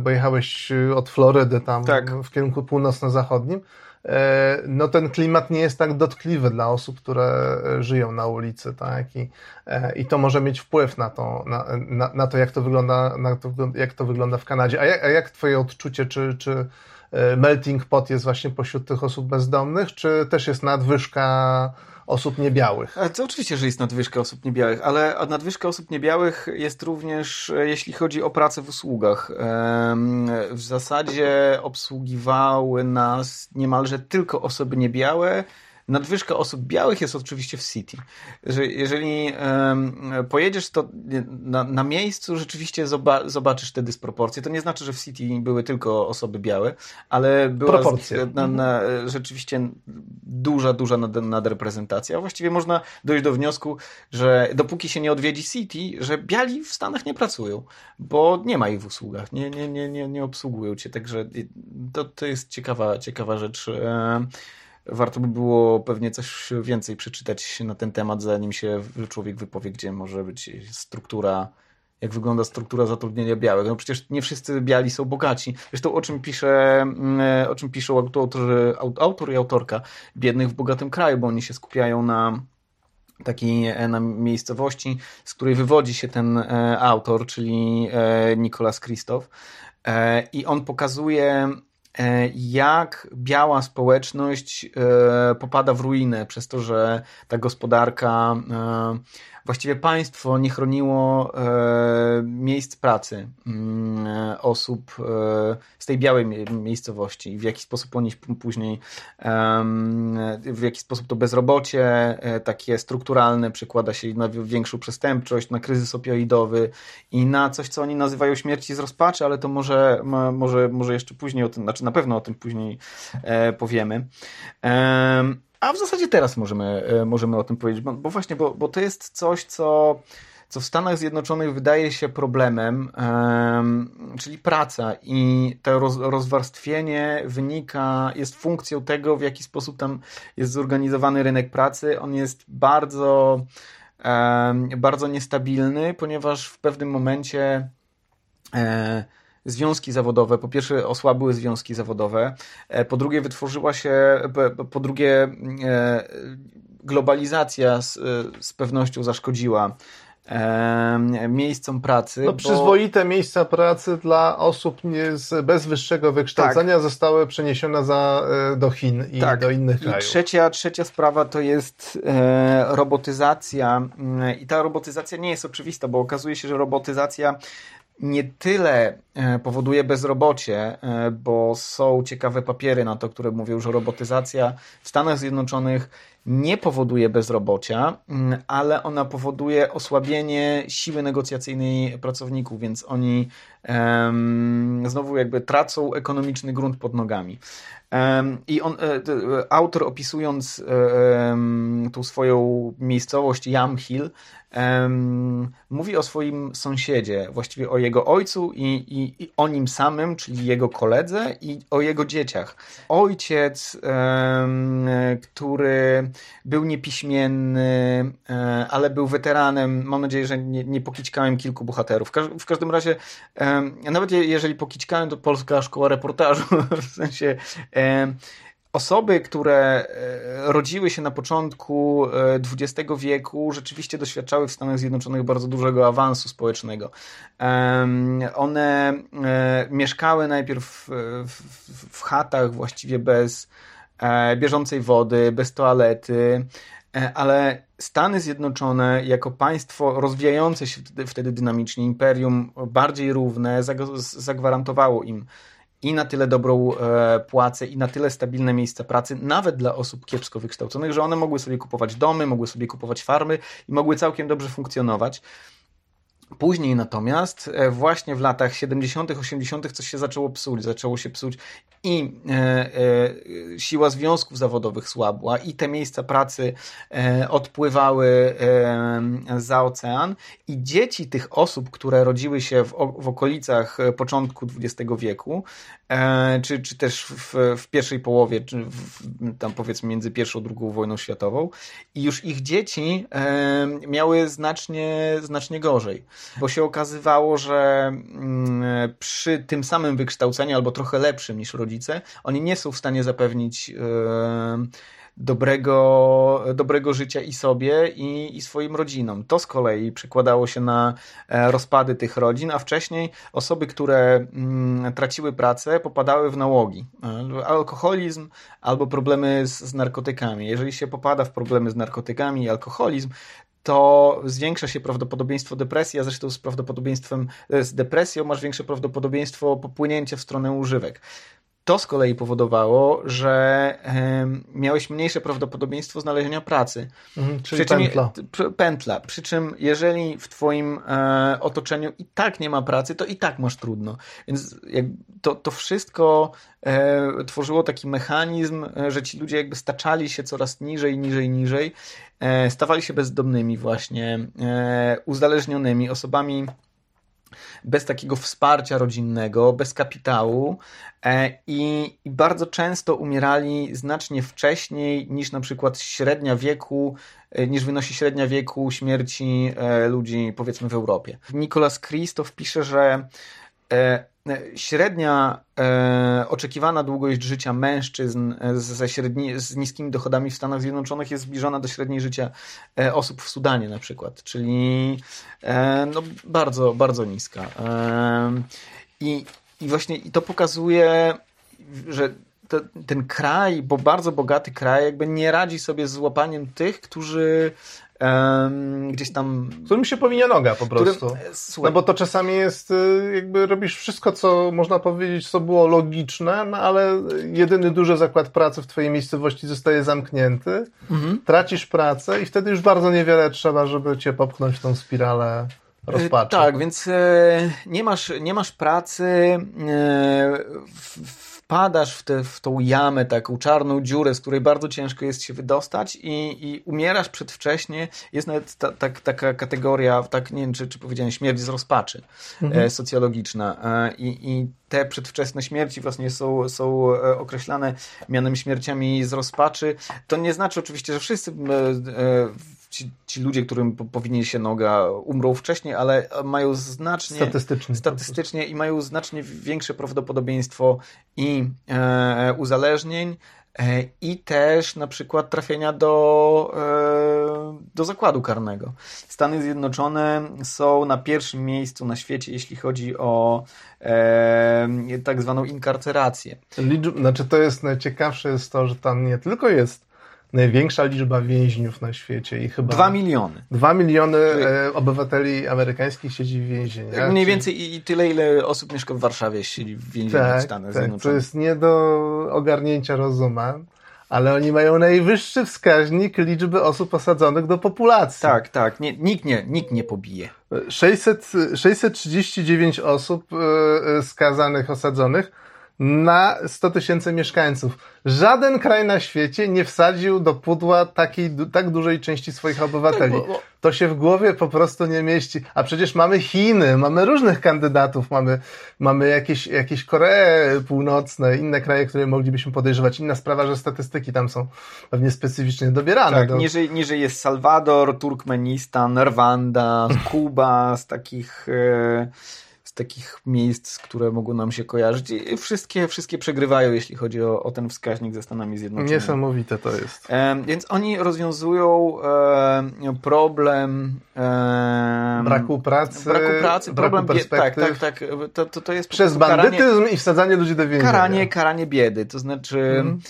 bo jechałeś od Florydy tam tak. w kierunku północno-zachodnim, no ten klimat nie jest tak dotkliwy dla osób, które e, żyją na ulicy, tak? I, e, i to może mieć wpływ na to, na, na, na to, jak to wygląda, na to, jak to wygląda w Kanadzie. A jak, a jak twoje odczucie, czy, czy melting pot jest właśnie pośród tych osób bezdomnych, czy też jest nadwyżka osób niebiałych. To oczywiście, że jest nadwyżka osób niebiałych, ale nadwyżka osób niebiałych jest również, jeśli chodzi o pracę w usługach. W zasadzie obsługiwały nas niemalże tylko osoby niebiałe, Nadwyżka osób białych jest oczywiście w City. Że jeżeli pojedziesz, to na, na miejscu rzeczywiście zoba zobaczysz te dysproporcje. To nie znaczy, że w City były tylko osoby białe, ale była na, na, rzeczywiście duża, duża nad, nadreprezentacja. Właściwie można dojść do wniosku, że dopóki się nie odwiedzi City, że biali w Stanach nie pracują, bo nie ma ich w usługach, nie, nie, nie, nie, nie obsługują cię. Także to, to jest ciekawa, ciekawa rzecz. Warto by było pewnie coś więcej przeczytać na ten temat, zanim się człowiek wypowie, gdzie może być struktura, jak wygląda struktura zatrudnienia białych. No przecież nie wszyscy biali są bogaci. Zresztą o czym pisze, mm, o czym piszą autorzy, autor i autorka biednych w bogatym kraju, bo oni się skupiają na takiej e, na miejscowości, z której wywodzi się ten e, autor, czyli e, Nicolas Christoph. I on pokazuje E, jak biała społeczność e, popada w ruinę przez to, że ta gospodarka e, właściwie państwo nie chroniło e, miejsc pracy mm, e, osób e, z tej białej miejscowości, w jaki sposób oni później, w jaki sposób to bezrobocie takie strukturalne przekłada się na większą przestępczość, na kryzys opioidowy i na coś, co oni nazywają śmierci z rozpaczy, ale to może, może, może jeszcze później o tym, znaczy na pewno o tym później powiemy. A w zasadzie teraz możemy, e, możemy o tym powiedzieć, bo, bo właśnie, bo, bo to jest coś, co, co w Stanach Zjednoczonych wydaje się problemem, czyli praca i to roz, rozwarstwienie wynika, jest funkcją tego, w jaki sposób tam jest zorganizowany rynek pracy. On jest bardzo, bardzo niestabilny, ponieważ w pewnym momencie um, związki zawodowe, po pierwsze osłabły związki zawodowe, e, po drugie wytworzyła się, po drugie e, globalizacja z, z pewnością zaszkodziła miejscom pracy. No, przyzwoite bo... miejsca pracy dla osób nie z, bez wyższego wykształcenia tak. zostały przeniesione za, e, do Chin i tak. do innych krajów. I trzecia, trzecia sprawa to jest e, robotyzacja. I ta robotyzacja nie jest oczywista, bo okazuje się, że robotyzacja nie tyle e, powoduje bezrobocie, e, bo są ciekawe papiery na to, które mówią, że robotyzacja w Stanach Zjednoczonych nie powoduje bezrobocia, mm, ale ona powoduje osłabienie siły negocjacyjnej pracowników, więc oni um, znowu jakby tracą ekonomiczny grunt pod nogami. Um, I on, e, autor opisując um, tą swoją miejscowość Yamhill, mówi o swoim sąsiedzie, właściwie o jego ojcu i, i, o nim samym, czyli jego koledze i o jego dzieciach. Ojciec, który był niepiśmienny, um, ale był weteranem. Mam nadzieję, że nie, nie pokićkałem kilku bohaterów. W, każdym razie, nawet jeżeli pokićkałem, to Polska Szkoła Reportażu, w sensie osoby, które e, rodziły się na początku XX wieku, rzeczywiście doświadczały w Stanach Zjednoczonych bardzo dużego awansu społecznego. One mieszkały najpierw w chatach właściwie bez bieżącej wody, bez toalety, ale Stany Zjednoczone jako państwo rozwijające się wtedy dynamicznie, imperium bardziej równe, zagwarantowało im i na tyle dobrą e, płacę, i na tyle stabilne miejsca pracy, nawet dla osób kiepsko wykształconych, że one mogły sobie kupować domy, mogły sobie kupować farmy i mogły całkiem dobrze funkcjonować. Później natomiast, e, właśnie w latach 70., 80., coś się zaczęło psuć, zaczęło się psuć i e, e, siła związków zawodowych słabła, i te miejsca pracy e, odpływały e, za ocean, i dzieci tych osób, które rodziły się w, w okolicach początku XX wieku, e, czy, czy też w, w pierwszej połowie, czy w, tam powiedzmy między pierwszą a drugą wojną światową, i już ich dzieci miały znacznie, znacznie gorzej bo się okazywało, że mm, przy tym samym wykształceniu, albo trochę lepszym niż rodzice, oni nie są w stanie zapewnić e, dobrego, dobrego życia i sobie, i, i swoim rodzinom. To z kolei przekładało się na e, rozpady tych rodzin, a wcześniej osoby, które mm, traciły pracę, popadały w nałogi. E, alkoholizm albo problemy z, z narkotykami. Jeżeli się popada w problemy z narkotykami i alkoholizm, to zwiększa się prawdopodobieństwo depresji, a zresztą z prawdopodobieństwem, e, z depresją masz większe prawdopodobieństwo popłynięcia w stronę używek. To z kolei powodowało, że miałeś mniejsze prawdopodobieństwo znalezienia pracy. Mhm, czyli czym, pętla. Pętla. Przy czym jeżeli w twoim e, otoczeniu i tak nie ma pracy, to i tak masz trudno. Więc to, to wszystko e, tworzyło taki mechanizm, e, że ci ludzie jakby staczali się coraz niżej, niżej, niżej. E, stawali się bezdomnymi właśnie, e, uzależnionymi osobami bez takiego wsparcia rodzinnego, bez kapitału e, i, i, bardzo często umierali znacznie wcześniej niż na przykład średnia wieku, e, niż wynosi średnia wieku śmierci e, ludzi powiedzmy w Europie. Nicolas Christoph pisze, że średnia e, oczekiwana długość życia mężczyzn ze średni, z niskimi dochodami w Stanach Zjednoczonych jest zbliżona do średniej życia e, osób w Sudanie na przykład, czyli e, no, bardzo, bardzo niska. E, i, I właśnie i to pokazuje, że ten kraj, bo bardzo bogaty kraj, jakby nie radzi sobie z łapaniem tych, którzy Um, gdzieś tam. Którym się powinien noga po prostu. Którym, no bo to czasami jest, y, jakby robisz wszystko, co można powiedzieć, co było logiczne, no ale jedyny duży zakład pracy w twojej miejscowości zostaje zamknięty, mhm. tracisz pracę i wtedy już bardzo niewiele trzeba, żeby cię popchnąć w tą spiralę rozpaczy. Tak, więc e, nie, masz, nie masz pracy. E, w, wpadasz w, te, w tą jamę, taką czarną dziurę, z której bardzo ciężko jest się wydostać i, i umierasz przedwcześnie. Jest nawet ta, ta, taka kategoria, tak nie wiem, czy, czy powiedziałem, śmierć z rozpaczy mhm. e, socjologiczna. E, i, I te przedwczesne śmierci właśnie są, są e, określane mianem śmierciami z rozpaczy. To nie znaczy oczywiście, że wszyscy ci, ci ludzie, którym powinien się noga, umrą wcześniej, ale mają znacznie statystycznie, statystycznie i mają znacznie większe prawdopodobieństwo i e, uzależnień, e, i też na przykład trafienia do, e, do zakładu karnego. Stany Zjednoczone są na pierwszym miejscu na świecie, jeśli chodzi o e, tak zwaną inkarcerację. Znaczy to jest najciekawsze jest to, że tam nie tylko jest największa liczba więźniów na świecie i chyba... Dwa miliony. Dwa miliony e, obywateli amerykańskich siedzi w więzieniach. Tak, mniej więcej i, i tyle, ile osób mieszka w Warszawie siedzi w więzieniu tak, w Stanach tak, Zjednoczonych. To jest nie do ogarnięcia rozumem ale oni mają najwyższy wskaźnik liczby osób osadzonych do populacji. Tak, tak. Nie, nikt, nie, nikt nie pobije. 600, 639 osób e, e, skazanych, osadzonych na 100 tysięcy mieszkańców. Żaden kraj na świecie nie wsadził do pudła takiej, tak dużej części swoich obywateli. Tak. To się w głowie po prostu nie mieści. A przecież mamy Chiny, mamy różnych kandydatów, mamy, mamy jakieś, jakieś Koree Północne, inne kraje, które moglibyśmy podejrzewać. Inna sprawa, że statystyki tam są pewnie specyficznie dobierane. Tak, do... niżej, niżej jest Salwador, Turkmenistan, Rwanda, Kuba, z takich... E z takich miejsc, które mogą nam się kojarzyć i wszystkie, wszystkie przegrywają, jeśli chodzi o, o ten wskaźnik ze Stanami Zjednoczonymi. Niesamowite to jest. E, więc oni rozwiązują e, problem e, braku pracy, braku pracy braku problem bie- tak, perspektyw. tak, tak. To, to, to jest Przez prostu karanie- bandytyzm i wsadzanie ludzi do więzienia. karanie, karanie biedy. To znaczy Mhm.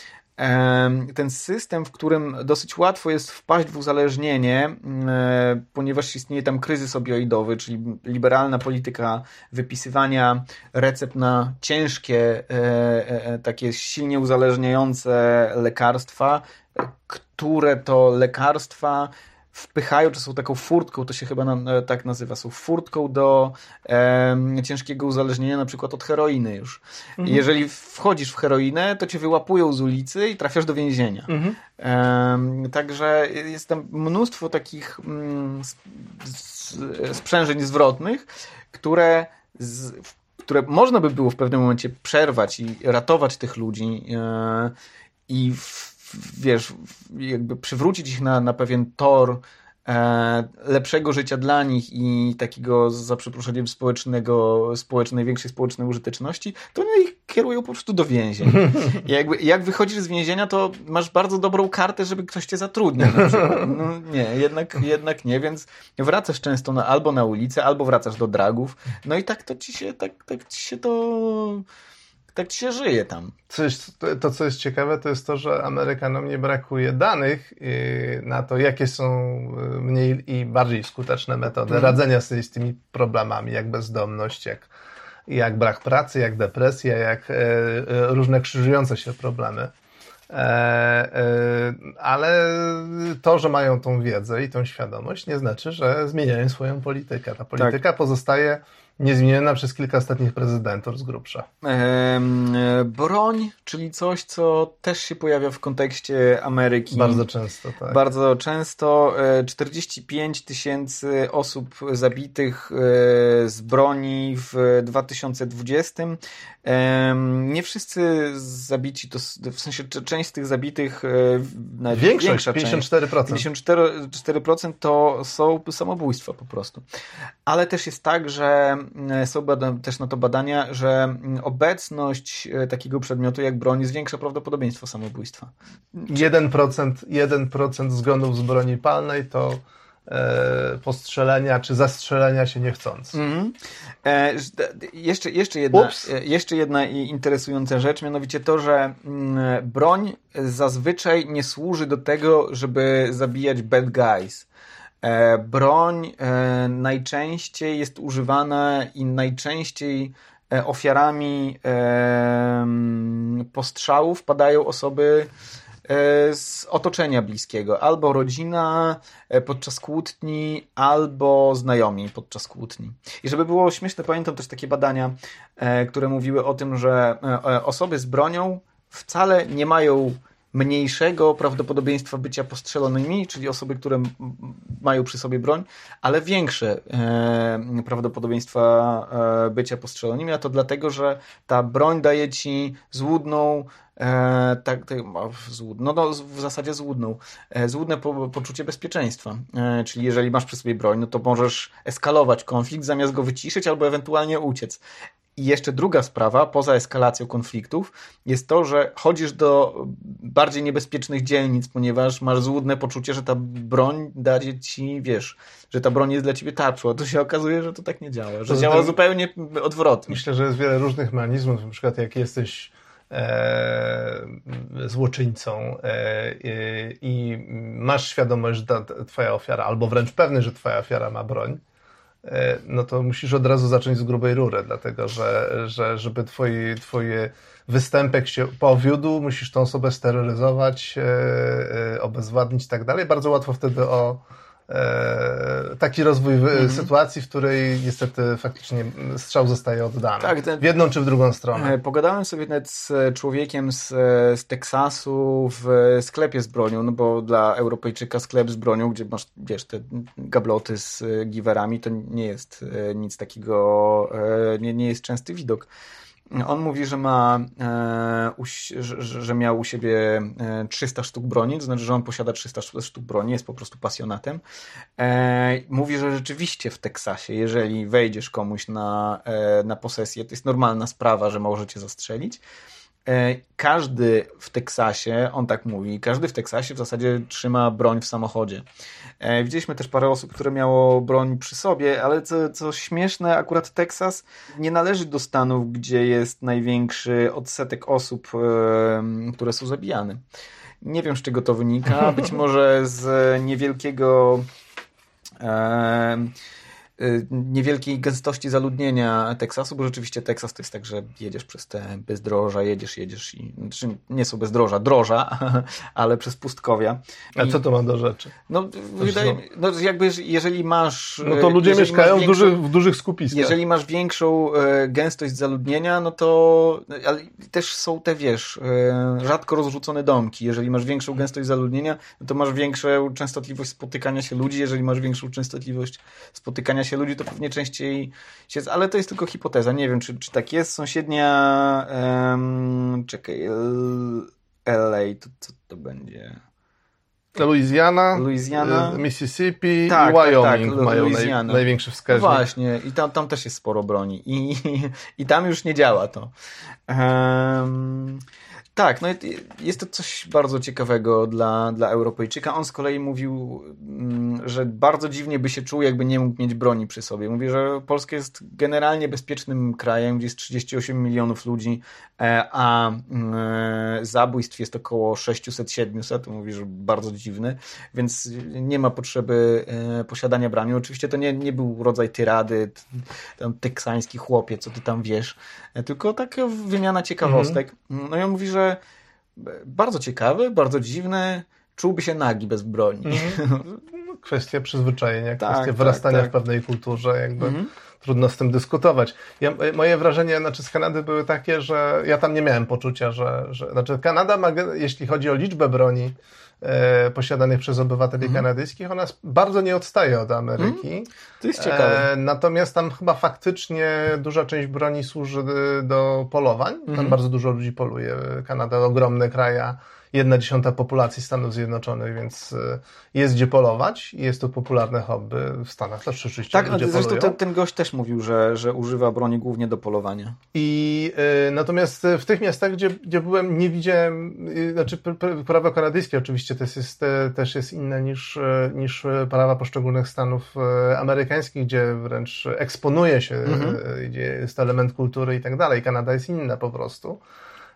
Ten system, w którym dosyć łatwo jest wpaść w uzależnienie, ponieważ istnieje tam kryzys opioidowy, czyli liberalna polityka wypisywania recept na ciężkie, e, e, e, takie silnie uzależniające lekarstwa, które to lekarstwa wpychają, czy są taką furtką, to się chyba na, e, tak nazywa, są furtką do em, ciężkiego uzależnienia, na przykład od heroiny już. Mhm. Jeżeli wchodzisz w heroinę, to cię wyłapują z ulicy i trafiasz do więzienia. Mhm. Em, Także jest tam mnóstwo takich mm, sprzężeń zwrotnych, które, z, które można by było w pewnym momencie przerwać i ratować tych ludzi e, i w, wiesz, jakby przywrócić ich na, na pewien tor e, lepszego życia dla nich i takiego, za przeproszeniem, społecznego, społecznej, większej społecznej użyteczności, to oni ich kierują po prostu do więzień. I jakby, jak wychodzisz z więzienia, to masz bardzo dobrą kartę, żeby ktoś cię zatrudnił. No nie, jednak, jednak nie, więc wracasz często na, albo na ulicę, albo wracasz do dragów. No i tak to ci się, tak, tak ci się to, tak się żyje tam. Coś, to, to, co jest ciekawe, to jest to, że Amerykanom nie brakuje danych yy, na to, jakie są yy, mniej i bardziej skuteczne metody Mhm. radzenia sobie z tymi problemami, jak bezdomność, jak, jak brak pracy, jak depresja, jak e, e, różne krzyżujące się problemy. E, ale to, że mają tą wiedzę i tą świadomość, nie znaczy, że zmieniają swoją politykę. Ta polityka pozostaje niezmieniona przez kilka ostatnich prezydentów z grubsza. Em, e, broń, czyli coś, co też się pojawia w kontekście Ameryki. Bardzo często, tak. Bardzo często e, 45 tysięcy osób zabitych e, z broni w 2020. Em, Nie wszyscy zabici, to w sensie część z tych zabitych, e, nawet Większość, większa część, 54%. 54% to są samobójstwa po prostu. Ale też jest tak, że są bada- też na to badania, że mm, obecność e, takiego przedmiotu jak broń zwiększa prawdopodobieństwo samobójstwa. 1%, 1% zgonów z broni palnej to e, postrzelenia czy zastrzelenia się niechcąc. Mhm. E, jeszcze, jeszcze, jedna, Ups. e, jeszcze jedna interesująca rzecz, mianowicie to, że mm, broń zazwyczaj nie służy do tego, żeby zabijać bad guys. E, broń e, najczęściej jest używana i najczęściej e, ofiarami postrzałów padają osoby z otoczenia bliskiego, albo rodzina podczas kłótni, albo znajomi podczas kłótni. I żeby było śmieszne, pamiętam też takie badania, które mówiły o tym, że osoby z bronią wcale nie mają mniejszego prawdopodobieństwa bycia postrzelonymi, czyli osoby, które mają przy sobie broń, ale większe e, prawdopodobieństwa e, bycia postrzelonymi, a to dlatego, że ta broń daje ci złudną E, tak, tak, no, no, w zasadzie złudną. E, złudne po, poczucie bezpieczeństwa. E, czyli jeżeli masz przy sobie broń, no to możesz eskalować konflikt zamiast go wyciszyć albo ewentualnie uciec. I jeszcze druga sprawa, poza eskalacją konfliktów, jest to, że chodzisz do bardziej niebezpiecznych dzielnic, ponieważ masz złudne poczucie, że ta broń daje ci, wiesz, że ta broń jest dla ciebie tarczą, a to się okazuje, że to tak nie działa, że Poza działa zupełnie odwrotnie. Myślę, że jest wiele różnych mechanizmów, na przykład jak jesteś e, złoczyńcą e, e, i masz świadomość, że ta twoja ofiara, albo wręcz pewny, że twoja ofiara ma broń, no to musisz od razu zacząć z grubej rury, dlatego że, że żeby twoi, twoje występek się powiódł, musisz tą osobę steroryzować, e, e, obezwładnić i tak dalej. Bardzo łatwo wtedy o e, taki rozwój w- Mhm. sytuacji, w której niestety faktycznie strzał zostaje oddany. Tak, ten- w jedną czy w drugą stronę. E, Pogadałem sobie nawet z człowiekiem z, e, z Teksasu w sklepie z bronią, no bo dla Europejczyka sklep z bronią, gdzie masz, wiesz, te gabloty z e, giwerami, to nie jest e, nic takiego, e, nie, nie jest częsty widok. On mówi, że ma, e, że, miał u siebie 300 e, sztuk broni, to znaczy, że on posiada 300 sztuk broni, jest po prostu pasjonatem. E, mówi, że rzeczywiście w Teksasie, jeżeli wejdziesz komuś na, na posesję, to jest normalna sprawa, że możecie zastrzelić. E, każdy w Teksasie, on tak mówi, każdy w Teksasie w zasadzie trzyma broń w samochodzie. E, widzieliśmy też parę osób, które miało broń przy sobie, ale co, co śmieszne, akurat Teksas nie należy do stanów, gdzie jest największy odsetek osób, które są zabijane. Nie wiem, z czego to wynika. Być może z niewielkiego Y, niewielkiej gęstości zaludnienia Teksasu, bo rzeczywiście Teksas to jest tak, że jedziesz przez te bezdroża, jedziesz, jedziesz i znaczy nie są bezdroża, droża, ale przez pustkowia. A co to ma do rzeczy? No, wydaje, no jakby jeżeli masz... No to ludzie mieszkają w, dużych, w dużych skupiskach. Jeżeli masz większą e, gęstość zaludnienia, no to ale też są te, wiesz, rzadko rozrzucone domki. Jeżeli masz większą gęstość zaludnienia, no to masz większą częstotliwość spotykania się ludzi. Jeżeli masz większą częstotliwość spotykania się ludzi, to pewnie częściej się... Ale to jest tylko hipoteza. Nie wiem, czy, czy tak jest. Sąsiednia... Um, czekaj... LA, to co to będzie... Louisiana, Louisiana, y, Mississippi tak, i Wyoming tak, tak, mają naj, największy wskaźnik. Właśnie, i tam, tam też jest sporo broni. I, i, i tam już nie działa to. Um, tak, no jest to coś bardzo ciekawego dla, dla Europejczyka. On z kolei mówił, mm, że bardzo dziwnie by się czuł, jakby nie mógł mieć broni przy sobie. Mówi, że Polska jest generalnie bezpiecznym krajem, gdzie jest 38 milionów ludzi, e, a mm, e, zabójstw jest około 600-700. Mówi, że bardzo dziwny, więc nie ma potrzeby e, posiadania broni. Oczywiście to nie, nie był rodzaj tyrady, tam teksański chłopie, co ty tam wiesz, tylko taka wymiana ciekawostek. Mhm. No i on mówi, że bardzo ciekawy, bardzo dziwny, czułby się nagi bez broni. Mm. Kwestia przyzwyczajenia, tak, kwestia tak, wyrastania tak. w pewnej kulturze, jakby mm. trudno z tym dyskutować. Ja, moje wrażenia znaczy z Kanady były takie, że ja tam nie miałem poczucia, że, że znaczy Kanada ma, jeśli chodzi o liczbę broni, e, posiadanych przez obywateli mm. kanadyjskich, ona bardzo nie odstaje od Ameryki. Mm. To jest ciekawe. E, natomiast tam chyba faktycznie duża część broni służy do polowań. Tam mm. bardzo dużo ludzi poluje. Kanada ogromny kraj, jedna dziesiąta populacji Stanów Zjednoczonych, więc y, jest gdzie polować i jest to popularne hobby w Stanach też oczywiście. Tak, ale zresztą ten, ten gość też mówił, że, że używa broni głównie do polowania. I y, natomiast w tych miastach, gdzie, gdzie byłem, nie widziałem, y, znaczy prawo kanadyjskie oczywiście też jest, też jest inne niż, y, niż prawa poszczególnych stanów y, amerykańskich, gdzie wręcz eksponuje się, mhm. gdzie jest element kultury i tak dalej. Kanada jest inna po prostu.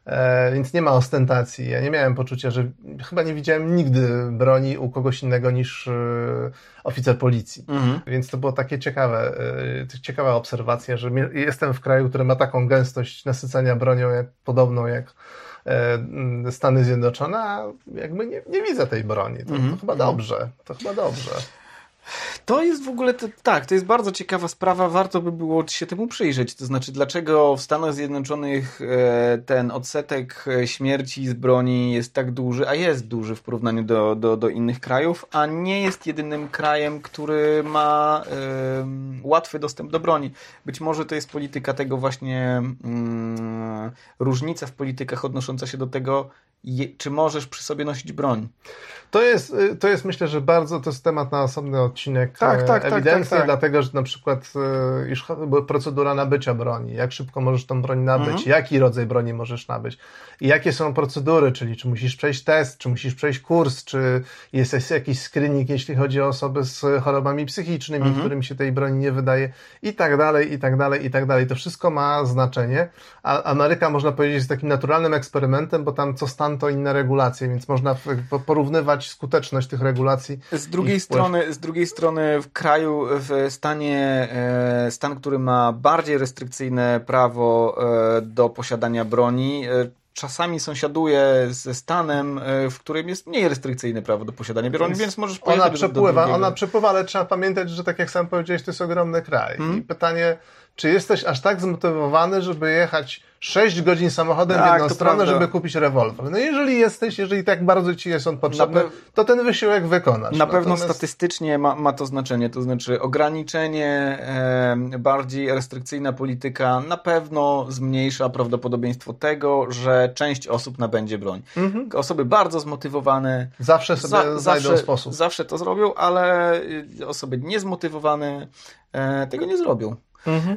E, więc nie ma ostentacji. Ja nie miałem poczucia, że chyba nie widziałem nigdy broni u kogoś innego niż e, oficer policji. Mhm. Więc to było takie ciekawe, e, ciekawa obserwacja, że jestem w kraju, który ma taką gęstość nasycania bronią jak, podobną jak Stany Zjednoczone, a jakby nie, nie widzę tej broni. To, mhm. to chyba dobrze. To chyba dobrze. To jest w ogóle, to, tak, to jest bardzo ciekawa sprawa, warto by było się temu przyjrzeć. To znaczy, dlaczego w Stanach Zjednoczonych e, ten odsetek e, śmierci z broni jest tak duży, a jest duży w porównaniu do, do, do innych krajów, a nie jest jedynym krajem, który ma um, łatwy dostęp do broni. Być może to jest polityka tego właśnie, um, różnica w politykach odnosząca się do tego, je, czy możesz przy sobie nosić broń. To jest, y, to jest myślę, że bardzo, to jest temat na osobny odcinek tak, tak, ewidencji, tak, tak, tak, dlatego, że na przykład y, iż procedura nabycia broni, jak szybko możesz tą broń nabyć, mhm. jaki rodzaj broni możesz nabyć i jakie są procedury, czyli czy musisz przejść test, czy musisz przejść kurs, czy jest jakiś screening, jeśli chodzi o osoby z chorobami psychicznymi, mhm. którym się tej broni nie wydaje i tak dalej, i tak dalej, i tak dalej. To wszystko ma znaczenie, a Ameryka można powiedzieć jest takim naturalnym eksperymentem, bo tam co stan to inne regulacje, więc można porównywać skuteczność tych regulacji. Z drugiej, strony, z drugiej strony w kraju, w stanie, e, stan, który ma bardziej restrykcyjne prawo e, do posiadania broni, e, czasami sąsiaduje ze stanem, w którym jest mniej restrykcyjne prawo do posiadania broni, więc, więc możesz pojechać ona przepływa, Ona przepływa, ale trzeba pamiętać, że tak jak sam powiedziałeś, to jest ogromny kraj. Hmm? I pytanie, czy jesteś aż tak zmotywowany, żeby jechać 6 godzin samochodem Tak, w jedną stronę, prawda. żeby kupić rewolwer. No jeżeli jesteś, jeżeli tak bardzo ci jest on potrzebny, pe- to ten wysiłek wykonasz. Na pewno Natomiast- statystycznie ma, ma to znaczenie, to znaczy ograniczenie, e, bardziej restrykcyjna polityka na pewno zmniejsza prawdopodobieństwo tego, że część osób nabędzie broń. Mhm. Osoby bardzo zmotywowane Zawsze sobie za, znajdą zawsze, sposób. zawsze to zrobią, ale y, osoby niezmotywowane e, tego nie zrobią. Mhm.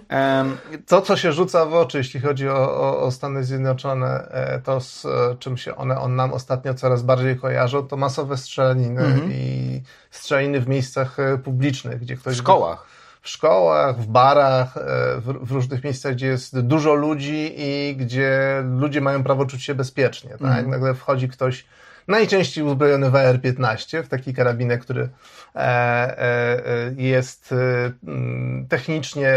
To, co się rzuca w oczy, jeśli chodzi o, o, o Stany Zjednoczone, e, to z e, czym się one on nam ostatnio coraz bardziej kojarzą, to masowe strzelaniny Mhm. i strzeliny w miejscach e, publicznych, gdzie ktoś w szkołach. w szkołach, w barach, w, w różnych miejscach, gdzie jest dużo ludzi i gdzie ludzie mają prawo czuć się bezpiecznie. Tak? Mhm. Nagle wchodzi ktoś, najczęściej uzbrojony w AR-15, w taki karabinek, który e, e, e, jest mm, technicznie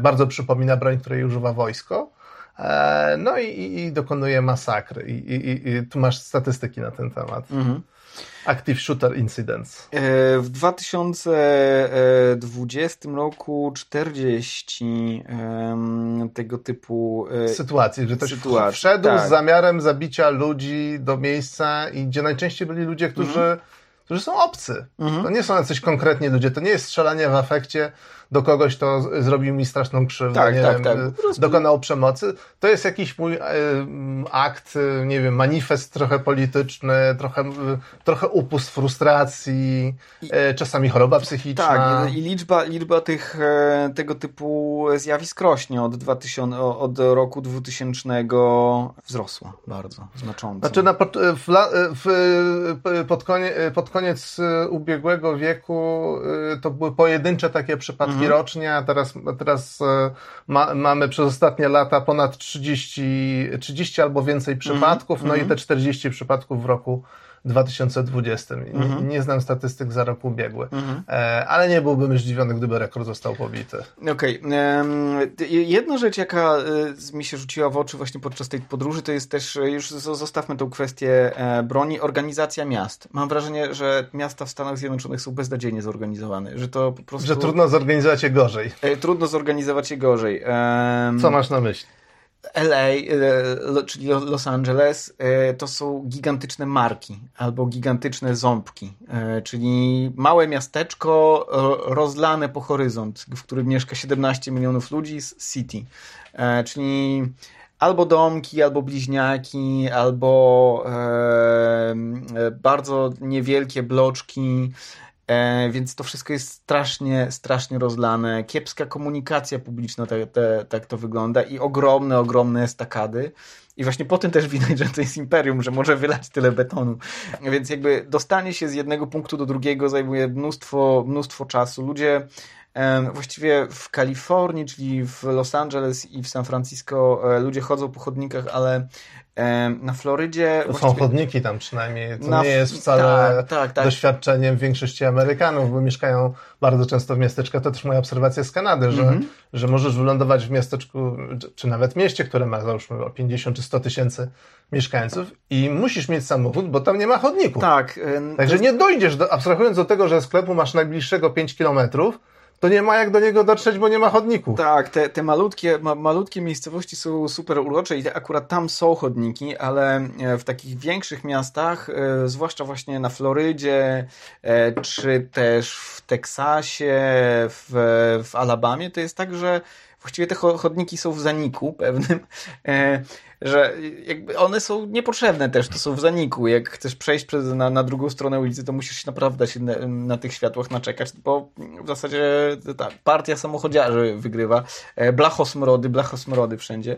bardzo przypomina broń, której używa wojsko. No i, i, i dokonuje masakry. I- I tu masz statystyki na ten temat. Mhm. Active Shooter Incidents. E, W 2020 roku 40 em, tego typu e, sytuacji, że ktoś sytuacji, wszedł tak. z zamiarem zabicia ludzi do miejsca i gdzie najczęściej byli ludzie, którzy, którzy są obcy. Mhm. To nie są jacyś konkretni ludzie, to nie jest strzelanie w afekcie do kogoś, kto z- zrobił mi straszną krzywdę, Tak, nie tak, wiem, tak. dokonał przemocy. To jest jakiś mój mm, akt, y, nie wiem, manifest trochę polityczny, trochę, y, trochę upust frustracji, y, czasami choroba psychiczna. Tak, i liczba, liczba tych, e, tego typu zjawisk rośnie od, 2000, o- od roku 2000 wzrosła bardzo znacząco. Znaczy na, pot- w, w, pod, konie, pod koniec ubiegłego wieku to były pojedyncze takie przypadki rocznie, a teraz, teraz y, ma, mamy przez ostatnie lata ponad 30, 30 albo więcej przypadków, no i te 40 przypadków w roku 2020. Nie, nie znam statystyk za rok ubiegły, e, ale nie byłbym zdziwiony, gdyby rekord został pobity. Okej. em, Jedna rzecz, jaka e, mi się rzuciła w oczy właśnie podczas tej podróży, to jest też, e, już zostawmy tą kwestię e, broni, organizacja miast. Mam wrażenie, że miasta w Stanach Zjednoczonych są beznadziejnie zorganizowane, że to po prostu... Że trudno zorganizować je gorzej. e, Trudno zorganizować je gorzej. Co masz na myśli? LA, lo- czyli Lo- Los Angeles, e, to są gigantyczne marki albo gigantyczne ząbki, e, czyli małe miasteczko rozlane po horyzont, w którym mieszka 17 milionów ludzi z City, czyli albo domki, albo bliźniaki, albo bardzo niewielkie bloczki, E, więc to wszystko jest strasznie, strasznie rozlane. Kiepska komunikacja publiczna, tak te, tak to wygląda i ogromne, ogromne estakady. I właśnie po tym też widać, że to jest imperium, że może wylać tyle betonu. Więc jakby dostanie się z jednego punktu do drugiego zajmuje mnóstwo, mnóstwo czasu. Ludzie właściwie w Kalifornii, czyli w Los Angeles i w San Francisco e, ludzie chodzą po chodnikach, ale na Florydzie... To są chodniki tam przynajmniej, co Na- nie jest wcale tak, tak, tak. doświadczeniem większości Amerykanów, bo mieszkają bardzo często w miasteczkach. To też moja obserwacja z Kanady, że, Mhm. że możesz wylądować w miasteczku, czy- nawet mieście, które ma załóżmy o 50 czy 100 tysięcy mieszkańców i musisz mieć samochód, bo tam nie ma chodników. Tak. Także nie dojdziesz, do, abstrahując do tego, że sklepu masz najbliższego 5 kilometrów, to nie ma jak do niego dotrzeć, bo nie ma chodników. Tak, te, te malutkie, ma, malutkie miejscowości są super urocze i akurat tam są chodniki, ale e, w takich większych miastach, e, zwłaszcza właśnie na Florydzie, e, czy też w Teksasie, w, w Alabamie, to jest tak, że właściwie te cho- chodniki są w zaniku pewnym, e, że jakby one są niepotrzebne też, to są w zaniku. Jak chcesz przejść przez, na, na drugą stronę ulicy, to musisz naprawdę się na, na tych światłach naczekać, bo w zasadzie ta partia samochodziarzy wygrywa. E, Blachosmrody, blachosmrody wszędzie.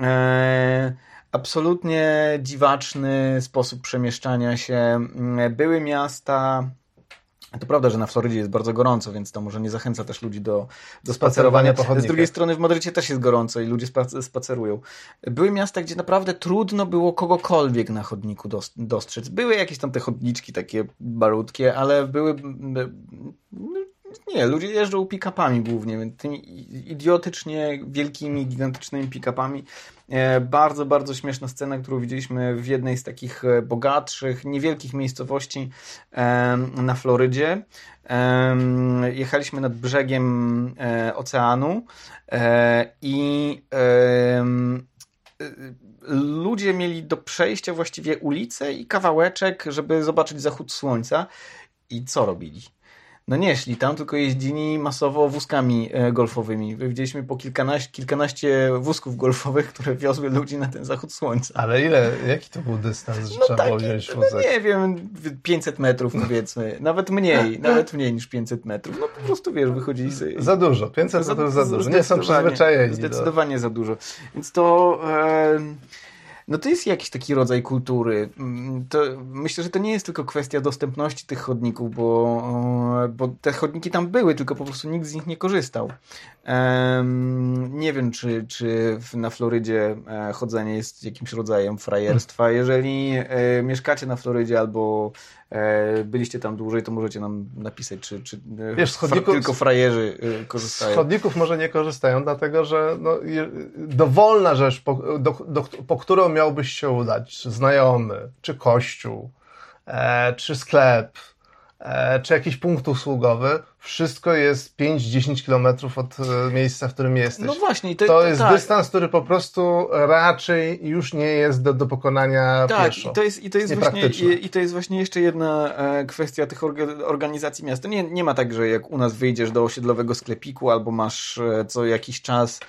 E, absolutnie dziwaczny sposób przemieszczania się. Mm, Były miasta. To prawda, że na Florydzie jest bardzo gorąco, więc to może nie zachęca też ludzi do, do spacerowania. Z drugiej strony w Madrycie też jest gorąco i ludzie spa- spacerują. Były miasta, gdzie naprawdę trudno było kogokolwiek na chodniku dos- dostrzec. Były jakieś tam te chodniczki takie malutkie, ale były Nie, ludzie jeżdżą pick-upami głównie, tymi idiotycznie wielkimi, gigantycznymi pick-upami. E, bardzo, bardzo śmieszna scena, którą widzieliśmy w jednej z takich e, bogatszych, niewielkich miejscowości na Florydzie. Jechaliśmy nad brzegiem e, oceanu i ludzie mieli do przejścia właściwie ulicę i kawałeczek, żeby zobaczyć zachód słońca. I co robili? No nie szli tam, tylko jeździli masowo wózkami e, golfowymi. Widzieliśmy po kilkanaście, kilkanaście wózków golfowych, które wiozły ludzi na ten zachód słońca. Ale ile, jaki to był dystans, że no trzeba taki, było wziąć no wózek? No nie wiem, 500 metrów powiedzmy. Nawet mniej, nawet mniej niż 500 metrów. No po prostu wiesz, wychodzili sobie. Za dużo, 500 metrów za, za dużo. Nie są przyzwyczajeni. Zdecydowanie do... za dużo. Więc to... E no to jest jakiś taki rodzaj kultury. Mm, to myślę, że to nie jest tylko kwestia dostępności tych chodników, bo, bo te chodniki tam były, tylko po prostu nikt z nich nie korzystał. Nie wiem, czy, czy na Florydzie e, chodzenie jest jakimś rodzajem frajerstwa. Jeżeli e, mieszkacie na Florydzie albo e, byliście tam dłużej, to możecie nam napisać, czy, czy Wiesz, chodników, tylko frajerzy korzystają. Z chodników może nie korzystają, dlatego że no, dowolna rzecz, po, do, do, po którą miałbyś się udać, czy znajomy, czy kościół, czy sklep, E, czy jakiś punkt usługowy, wszystko jest 5-10 kilometrów od e, miejsca, w którym jesteś. No właśnie. To, to jest tak. dystans, który po prostu raczej już nie jest do, do pokonania tak, pieszo. i to jest, i to jest, właśnie, i, i, to jest właśnie jeszcze jedna e, kwestia tych organizacji miasta. Nie, nie ma tak, że jak u nas wyjdziesz do osiedlowego sklepiku albo masz co jakiś czas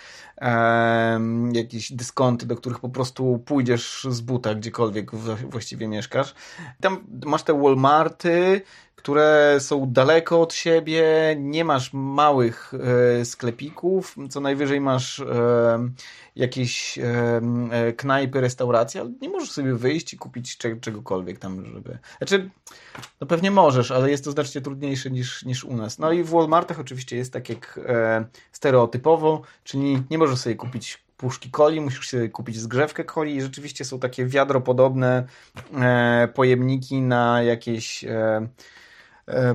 jakieś dyskonty, do których po prostu pójdziesz z buta gdziekolwiek właściwie mieszkasz. Tam masz te Walmarty, które są daleko od siebie, nie masz małych e, sklepików, co najwyżej masz e, jakieś e, knajpy, restauracje, ale nie możesz sobie wyjść i kupić czegokolwiek tam, żeby... Znaczy, no pewnie możesz, ale jest to znacznie trudniejsze niż, niż u nas. No i w Walmartach oczywiście jest tak jak stereotypowo, czyli nie możesz sobie kupić puszki coli, musisz sobie kupić zgrzewkę coli i rzeczywiście są takie wiadropodobne pojemniki na jakieś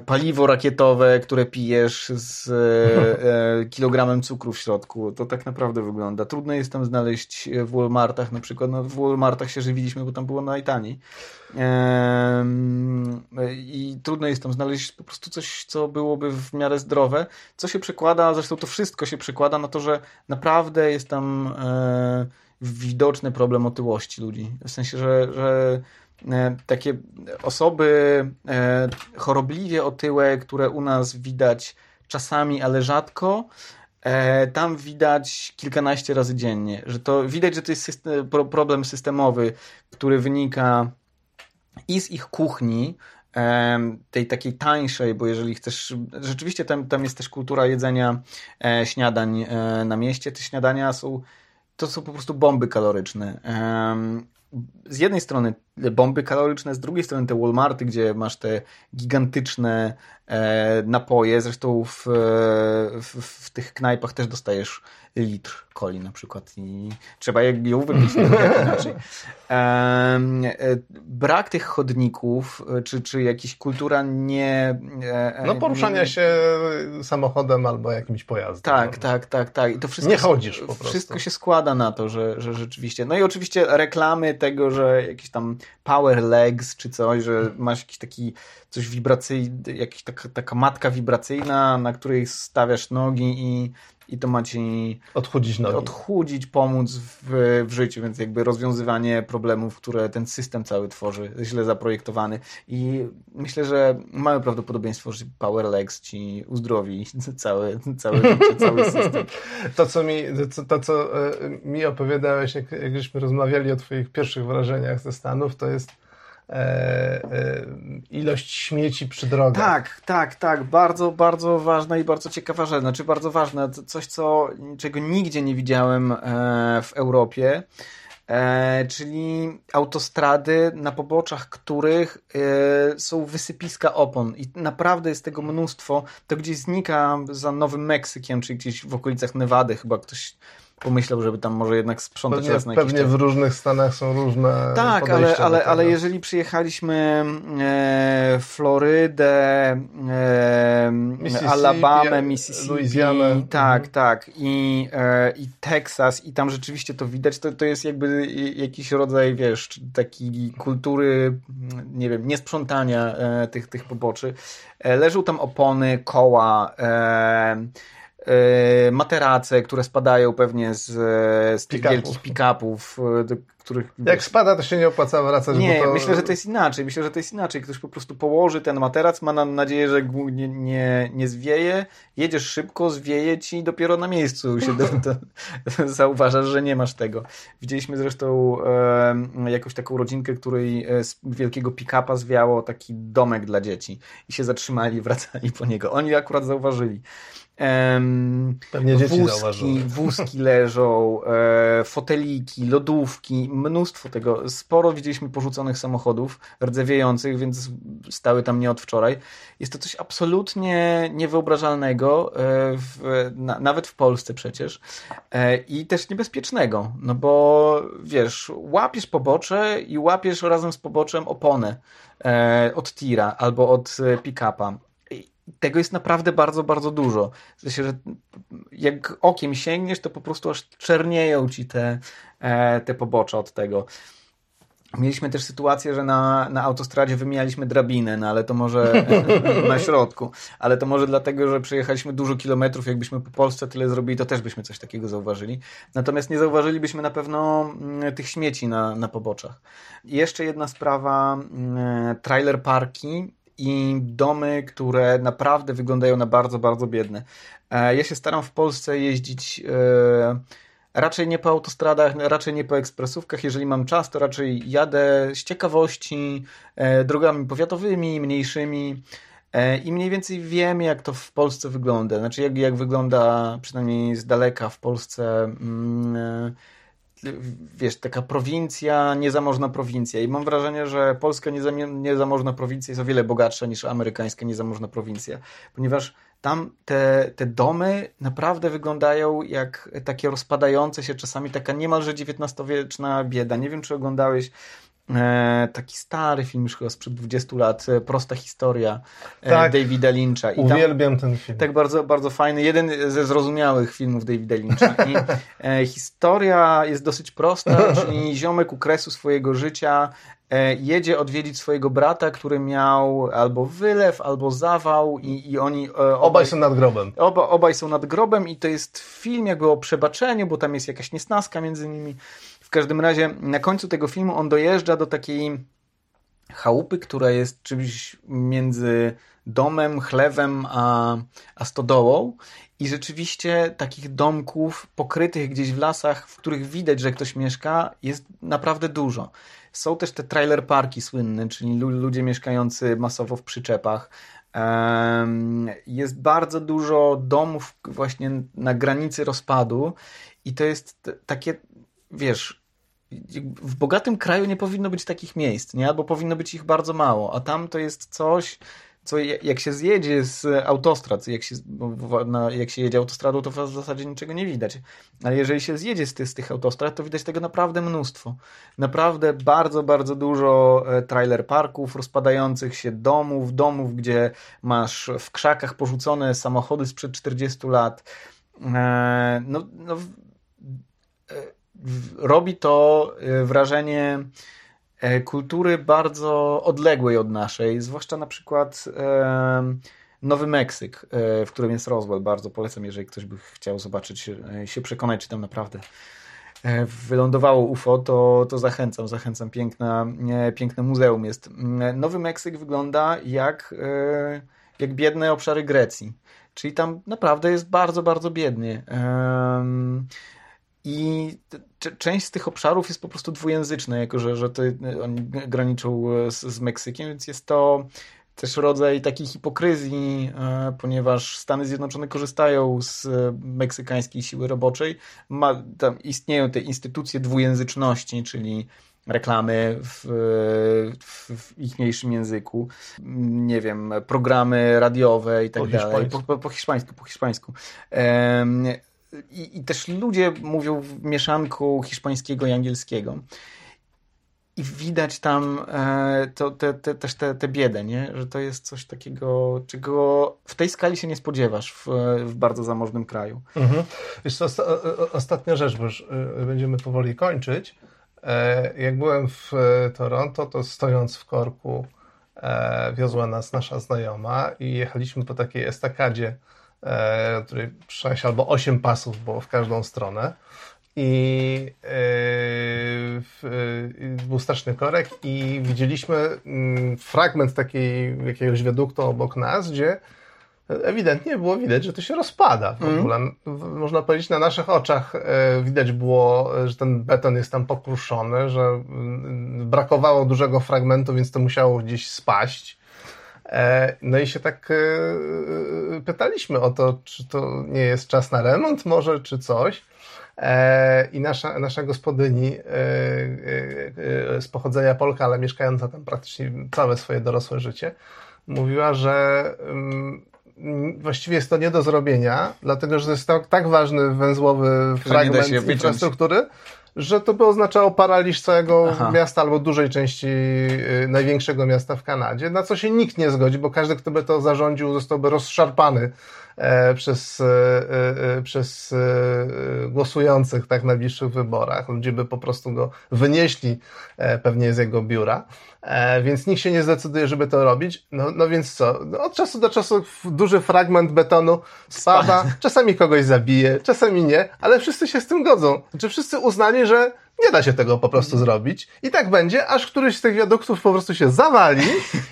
paliwo rakietowe, które pijesz z e, e, kilogramem cukru w środku. To tak naprawdę wygląda. Trudno jest tam znaleźć w Walmartach na przykład. No, w Walmartach się żywiliśmy, bo tam było najtaniej. I trudno jest tam znaleźć po prostu coś, co byłoby w miarę zdrowe. Co się przekłada, zresztą to wszystko się przekłada na to, że naprawdę jest tam widoczny problem otyłości ludzi. W sensie, że, że E, takie osoby e, chorobliwie otyłe, które u nas widać czasami, ale rzadko, e, tam widać kilkanaście razy dziennie. Że to widać, że to jest system, problem systemowy, który wynika i z ich kuchni, tej takiej tańszej, bo jeżeli chcesz, rzeczywiście tam, tam jest też kultura jedzenia śniadań na mieście. Te śniadania są, to są po prostu bomby kaloryczne z jednej strony bomby kaloryczne, z drugiej strony te Walmarty, gdzie masz te gigantyczne e, napoje, zresztą w, w, w, tych knajpach też dostajesz litr coli na przykład i trzeba ją wypić, inaczej. E, brak tych chodników, czy, czy jakaś kultura nie... E, no poruszania nie, się samochodem albo jakimś pojazdem. Tak, no. tak, tak, tak. I to wszystko, nie chodzisz po prostu. Wszystko się składa na to, że, że rzeczywiście... No i oczywiście reklamy tego, że jakieś tam power legs czy coś, że masz jakiś taki coś wibracyjny, jakaś taka, taka matka wibracyjna, na której stawiasz nogi i i to ma ci odchudzić, nogi. odchudzić pomóc w, w życiu, więc jakby rozwiązywanie problemów, które ten system cały tworzy, źle zaprojektowany i myślę, że mamy prawdopodobieństwo, że Power Legs ci uzdrowi cały, cały życie, cały system. To, co mi, to, to, co e, mi opowiadałeś, jak, jak żeśmy rozmawiali o twoich pierwszych wrażeniach ze Stanów, to jest ilość śmieci przy drogach. Tak, tak, tak. Bardzo, bardzo ważna i bardzo ciekawa rzecz. Znaczy bardzo ważne. Coś, co, czego nigdzie nie widziałem e, w Europie. czyli autostrady, na poboczach których są wysypiska opon i naprawdę jest tego mnóstwo. To gdzieś znika za Nowym Meksykiem, czy gdzieś w okolicach Nevady chyba ktoś pomyślał, żeby tam może jednak sprzątać pewnie, raz na Pewnie w różnych stanach są różne Tak, ale, ale, ale jeżeli przyjechaliśmy e, Florydę, e, Mississippi, Alabamę, Mississippi, Louisiana. tak, mhm. tak I, e, i Teksas i tam rzeczywiście to widać, to, to jest jakby jakiś rodzaj, wiesz, takiej kultury, nie wiem, niesprzątania e, tych, tych poboczy. E, leżą tam opony, koła, e, E, materace, które spadają pewnie z, z tych pick wielkich pick-upów, e, których... Jak spada, to się nie opłaca wracać. Nie, to... myślę, że to jest inaczej. Myślę, że to jest inaczej. Ktoś po prostu położy ten materac, ma nadzieję, że nie, nie, nie zwieje, jedziesz szybko, zwieje ci i dopiero na miejscu się zauważasz, że nie masz tego. Widzieliśmy zresztą e, jakąś taką rodzinkę, której z wielkiego pick-upa zwiało taki domek dla dzieci i się zatrzymali, wracali po niego. Oni akurat zauważyli. Pewnie dzieci wózki, wózki leżą, e, foteliki, lodówki, mnóstwo tego. Sporo widzieliśmy porzuconych samochodów, rdzewiejących, więc stały tam nie od wczoraj. Jest to coś absolutnie niewyobrażalnego, e, w, na, nawet w Polsce przecież, e, i też niebezpiecznego, no bo wiesz, łapiesz pobocze i łapiesz razem z poboczem oponę e, od tira albo od pick-upa tego jest naprawdę bardzo, bardzo dużo. W sensie, że jak okiem sięgniesz, to po prostu aż czernieją ci te, te pobocze od tego. Mieliśmy też sytuację, że na, na autostradzie wymienialiśmy drabinę, no ale to może na środku, ale to może dlatego, że przejechaliśmy dużo kilometrów, jakbyśmy po Polsce tyle zrobili, to też byśmy coś takiego zauważyli. Natomiast nie zauważylibyśmy na pewno mm, tych śmieci na, na poboczach. I jeszcze jedna sprawa, mm, trailer parki i domy, które naprawdę wyglądają na bardzo, bardzo biedne. E, ja się staram w Polsce jeździć e, raczej nie po autostradach, raczej nie po ekspresówkach. Jeżeli mam czas, to raczej jadę z ciekawości e, drogami powiatowymi, mniejszymi. I mniej więcej wiem, jak to w Polsce wygląda. Znaczy, jak, jak wygląda przynajmniej z daleka w Polsce mm, wiesz, taka prowincja, niezamożna prowincja. I mam wrażenie, że polska niezamożna prowincja jest o wiele bogatsza niż amerykańska niezamożna prowincja, ponieważ tam te, te domy naprawdę wyglądają jak takie rozpadające się czasami, taka niemalże XIX-wieczna bieda. Nie wiem, czy oglądałeś taki stary film już chyba sprzed 20 lat, e, Prosta historia e, tak, Davida Lyncha. I uwielbiam ten film. Tak, bardzo, bardzo fajny. Jeden ze zrozumiałych filmów Davida Lyncha. I e, historia jest dosyć prosta, czyli ziomek u kresu swojego życia e, jedzie odwiedzić swojego brata, który miał albo wylew, albo zawał i, i oni... obaj, obaj, są nad grobem. Oba, obaj są nad grobem i to jest film jakby o przebaczeniu, bo tam jest jakaś niesnaska między nimi. W każdym razie na końcu tego filmu on dojeżdża do takiej chałupy, która jest czymś między domem, chlewem a, a stodołą i rzeczywiście takich domków pokrytych gdzieś w lasach, w których widać, że ktoś mieszka, jest naprawdę dużo. Są też te trailer parki słynne, czyli ludzie mieszkający masowo w przyczepach. Jest bardzo dużo domów właśnie na granicy rozpadu i to jest takie wiesz, w bogatym kraju nie powinno być takich miejsc, nie? Albo powinno być ich bardzo mało, a tam to jest coś, co jak się zjedzie z autostrad, jak się, jak się jedzie autostradą, to w zasadzie niczego nie widać. Ale jeżeli się zjedzie z, tych, z tych autostrad, to widać tego naprawdę mnóstwo. Naprawdę bardzo, bardzo dużo e, trailer parków, rozpadających się domów, domów, gdzie masz w krzakach porzucone samochody sprzed 40 lat. E, no, no robi to y, wrażenie e, kultury bardzo odległej od naszej, zwłaszcza na przykład Nowy Meksyk, e, w którym jest Roswell. Bardzo polecam, jeżeli ktoś by chciał zobaczyć, e, się przekonać, czy tam naprawdę wylądowało UFO, to, to zachęcam, zachęcam. Piękna, piękne muzeum jest. Nowy Meksyk wygląda jak, jak biedne obszary Grecji. Czyli tam naprawdę jest bardzo, bardzo biednie. I część z tych obszarów jest po prostu dwujęzyczna, jako że, że to oni graniczą z, z Meksykiem, więc jest to też rodzaj takiej hipokryzji, e, ponieważ Stany Zjednoczone korzystają z meksykańskiej siły roboczej. Ma, tam istnieją te instytucje dwujęzyczności, czyli reklamy w, w, w ichniejszym języku, nie wiem, programy radiowe i tak po dalej. Po, po, po, hiszpańsku, po hiszpańsku. I, I, też ludzie mówią w mieszanku hiszpańskiego i angielskiego. i widać tam e, to, te, te, też tę te, te biedę, nie? że to jest coś takiego, czego w tej skali się nie spodziewasz w, w bardzo zamożnym kraju. Mhm. Wiesz co, ostatnia rzecz, bo już y, będziemy powoli kończyć. E, jak byłem w e, Toronto, to stojąc w korku wiozła nas nasza znajoma i jechaliśmy po takiej estakadzie, której 6 albo 8 pasów było w każdą stronę i yy, był straszny korek i widzieliśmy yy, fragment takiej jakiegoś wiaduktu obok nas, gdzie ewidentnie było widać, że to się rozpada w mm. ogóle. Można powiedzieć, na naszych oczach widać było, że ten beton jest tam pokruszony, że mm, brakowało dużego fragmentu, więc to musiało gdzieś spaść. E, no i się tak pytaliśmy o to, czy to nie jest czas na remont może, czy coś. E, I nasza, nasza gospodyni e, e, z pochodzenia Polka, ale mieszkająca tam praktycznie całe swoje dorosłe życie, mówiła, że mm, właściwie jest to nie do zrobienia, dlatego że to jest tak, tak ważny węzłowy fragment infrastruktury, że to by oznaczało paraliż całego Aha. miasta albo dużej części największego miasta w Kanadzie, na co się nikt nie zgodzi, bo każdy, kto by to zarządził, zostałby rozszarpany przez, e, e, przez głosujących tak, na najbliższych wyborach. Ludzie by po prostu go wynieśli pewnie z jego biura. Więc nikt się nie zdecyduje, żeby to robić. No, no więc co? No, od czasu do czasu duży fragment betonu spada, czasami kogoś zabije, czasami nie, ale wszyscy się z tym godzą. Znaczy wszyscy uznali, że nie da się tego po prostu zrobić. I tak będzie, aż któryś z tych wiaduktów po prostu się zawali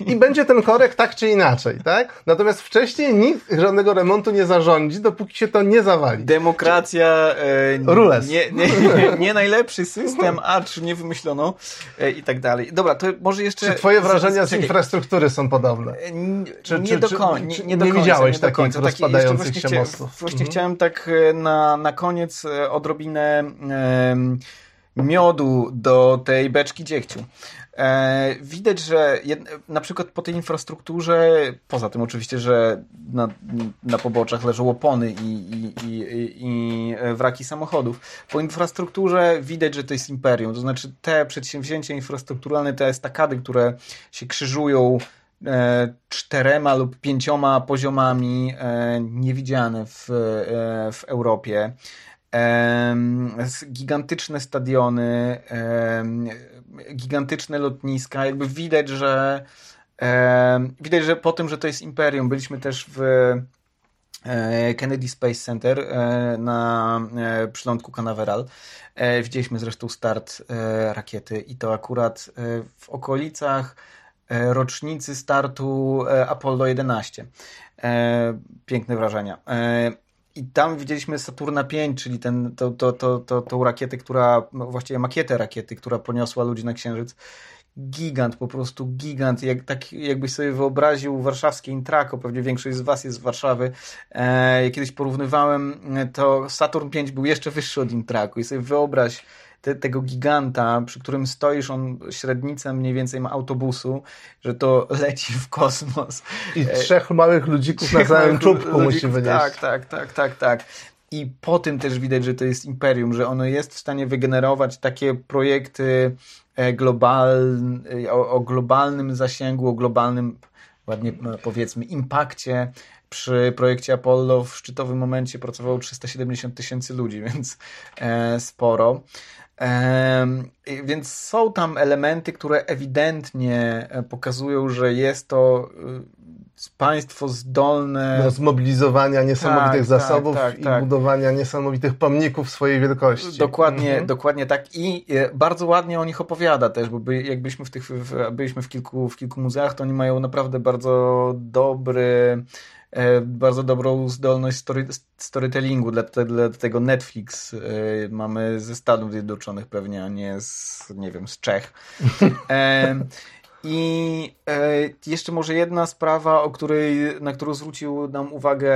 i będzie ten korek tak czy inaczej, tak? Natomiast wcześniej nikt żadnego remontu nie zarządzi, dopóki się to nie zawali. Demokracja e, Rules. Nie, nie, nie, nie, najlepszy system, acz nie wymyślono e, i tak dalej. Dobra, to może jeszcze... Czy twoje wrażenia z, z infrastruktury są podobne? E, czy, nie, czy, do koń, nie, nie, do nie końca, widziałeś nie takich końca. rozpadających się mostów? Właśnie mhm. chciałem tak e, na, na koniec e, odrobinę... Um, miodu do tej beczki dziegciu. E, widać, że na przykład po tej infrastrukturze, poza tym oczywiście, że na, na poboczach leżą opony i, i, i, i wraki samochodów, po infrastrukturze widać, że to jest imperium. To znaczy te przedsięwzięcia infrastrukturalne, te estakady, które się krzyżują e, czterema lub pięcioma poziomami e, niewidziane w, w Europie gigantyczne stadiony, gigantyczne lotniska. Jakby widać, że widać, że po tym, że to jest imperium, byliśmy też w e, Kennedy Space Center e, na e, przylądku Canaveral. Widzieliśmy zresztą start rakiety i to akurat w okolicach rocznicy startu Apollo 11. Piękne wrażenia. I tam widzieliśmy Saturna 5, czyli ten, to, to, to, to, tą rakietę, która, właściwie makietę rakiety, która poniosła ludzi na Księżyc. Gigant, po prostu gigant. Jak, tak jakbyś sobie wyobraził warszawskie Intrako, pewnie większość z Was jest z Warszawy. E, jak kiedyś porównywałem, to Saturn 5 był jeszcze wyższy od Intraku i sobie wyobraź, te, tego giganta, przy którym stoisz, on średnicę mniej więcej ma autobusu, że to leci w kosmos. I e, trzech małych ludzików trzech na całym czubku musi wynieść. Tak, tak, tak, tak, tak. I po tym też widać, że to jest imperium, że ono jest w stanie wygenerować takie projekty e, globalne, o, o globalnym zasięgu, o globalnym, ładnie e, powiedzmy, impakcie, przy projekcie Apollo w szczytowym momencie pracowało 370 tysięcy ludzi, więc e, sporo. Więc są tam elementy, które ewidentnie e, pokazują, że jest to e, państwo zdolne do zmobilizowania niesamowitych tak, tak zasobów tak, tak, i tak. budowania niesamowitych pomników swojej wielkości. Dokładnie, mhm. dokładnie tak. I e, bardzo ładnie o nich opowiada też, bo by, jakbyśmy w tych, w, byliśmy w kilku, w kilku muzeach, to oni mają naprawdę bardzo dobry bardzo dobrą zdolność story, storytellingu, dla, dla tego Netflix e, mamy ze Stanów Zjednoczonych pewnie, a nie z, nie wiem, z Czech. E, I jeszcze może jedna sprawa, o której, na którą zwrócił nam uwagę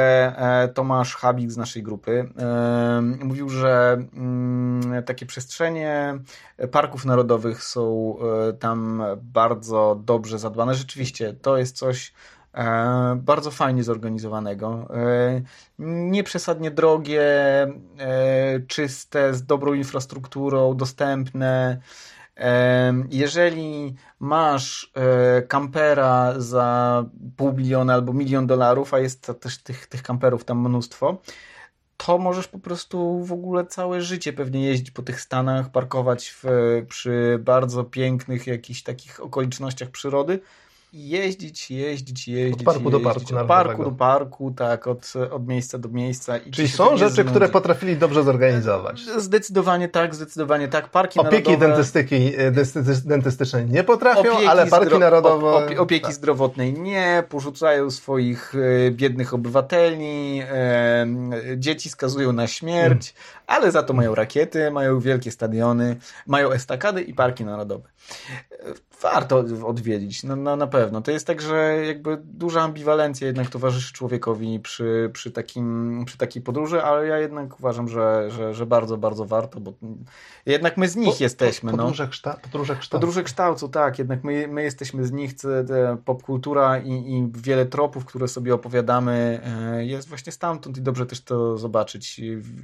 Tomasz Habik z naszej grupy. Mówił, że mm, takie przestrzenie parków narodowych są tam bardzo dobrze zadbane. Rzeczywiście, to jest coś, E, bardzo fajnie zorganizowanego. E, nieprzesadnie drogie, e, czyste, z dobrą infrastrukturą, dostępne. Jeżeli masz e, kampera za pół miliona albo milion dolarów, a jest też tych, tych kamperów tam mnóstwo, to możesz po prostu w ogóle całe życie pewnie jeździć po tych Stanach, parkować w, przy bardzo pięknych jakichś takich okolicznościach przyrody jeździć, jeździć, jeździć. Od parku jeździć, do parku. Od parku do parku, tak, od, od miejsca do miejsca. I Czyli są rzeczy, znudzi. które potrafili dobrze zorganizować. Zdecydowanie tak, zdecydowanie tak. Parki Opieki dentystyki, dentystyczne nie potrafią, ale parki narodowe... Op, opieki tak. zdrowotnej nie, porzucają swoich e, biednych obywateli, e, dzieci skazują na śmierć, mm. ale za to mają rakiety, mają wielkie stadiony, mają estakady i parki narodowe warto odwiedzić, no, no, na pewno. To jest tak, że jakby duża ambiwalencja jednak towarzyszy człowiekowi przy, przy, takim, przy takiej podróży, ale ja jednak uważam, że, że, że bardzo, bardzo warto, bo jednak my z nich po, jesteśmy. Podróże, no. kszta podróże kształtu. Podróże kształtu, tak. Jednak my, my jesteśmy z nich, popkultura i, i wiele tropów, które sobie opowiadamy e, jest właśnie stamtąd i dobrze też to zobaczyć.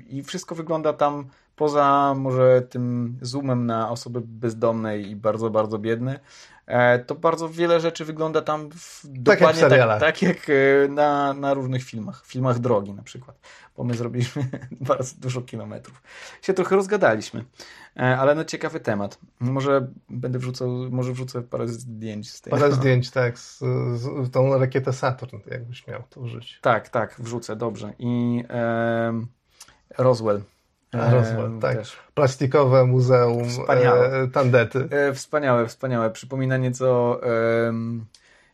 I wszystko wygląda tam poza może tym zoomem na osoby bezdomne i bardzo, bardzo biedne, e, to bardzo wiele rzeczy wygląda tam w, tak dokładnie jak tak, tak, jak e, na, na różnych filmach, filmach drogi na przykład, bo my zrobiliśmy bardzo dużo kilometrów. Się trochę rozgadaliśmy, e, ale no ciekawy temat. Może będę wrzucał, może wrzucę parę zdjęć z tego. Parę zdjęć, tak, z, z tą rakietę Saturn, jakbyś miał to użyć. Tak, tak, wrzucę, dobrze. I e, Roswell Roswell, tak. Też. Plastikowe muzeum wspaniałe. E, tandety. E, wspaniałe, wspaniałe. Przypomina nieco e,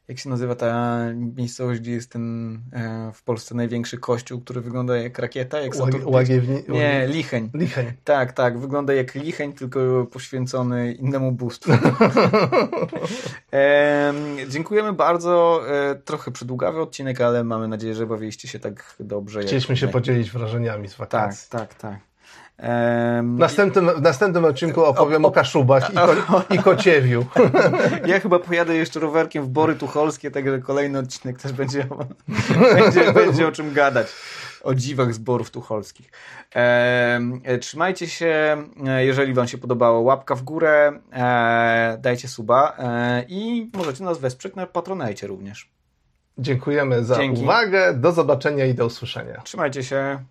jak się nazywa ta miejscowość, gdzie jest ten e, w Polsce największy kościół, który wygląda jak rakieta? Jak Łag, Łagiewni... Nie, Licheń. Licheń. Tak, tak. Wygląda jak Licheń, tylko poświęcony innemu bóstwu. e, dziękujemy bardzo. E, trochę przydługawy odcinek, ale mamy nadzieję, że bawiliście się tak dobrze. Chcieliśmy się podzielić wrażeniami z wakacji. Tak, tak, tak. W następnym, w następnym odcinku opowiem o, o, o Kaszubach i, ko, i Kociewiu. Ja chyba pojadę jeszcze rowerkiem w Bory Tucholskie, także kolejny odcinek też będzie, będzie, będzie o czym gadać. O dziwach z Borów Tucholskich. E, trzymajcie się, jeżeli Wam się podobało, łapka w górę, e, dajcie suba e, i możecie nas wesprzeć na Patronajcie również. Dziękujemy za Dzięki. uwagę, do zobaczenia i do usłyszenia. Trzymajcie się.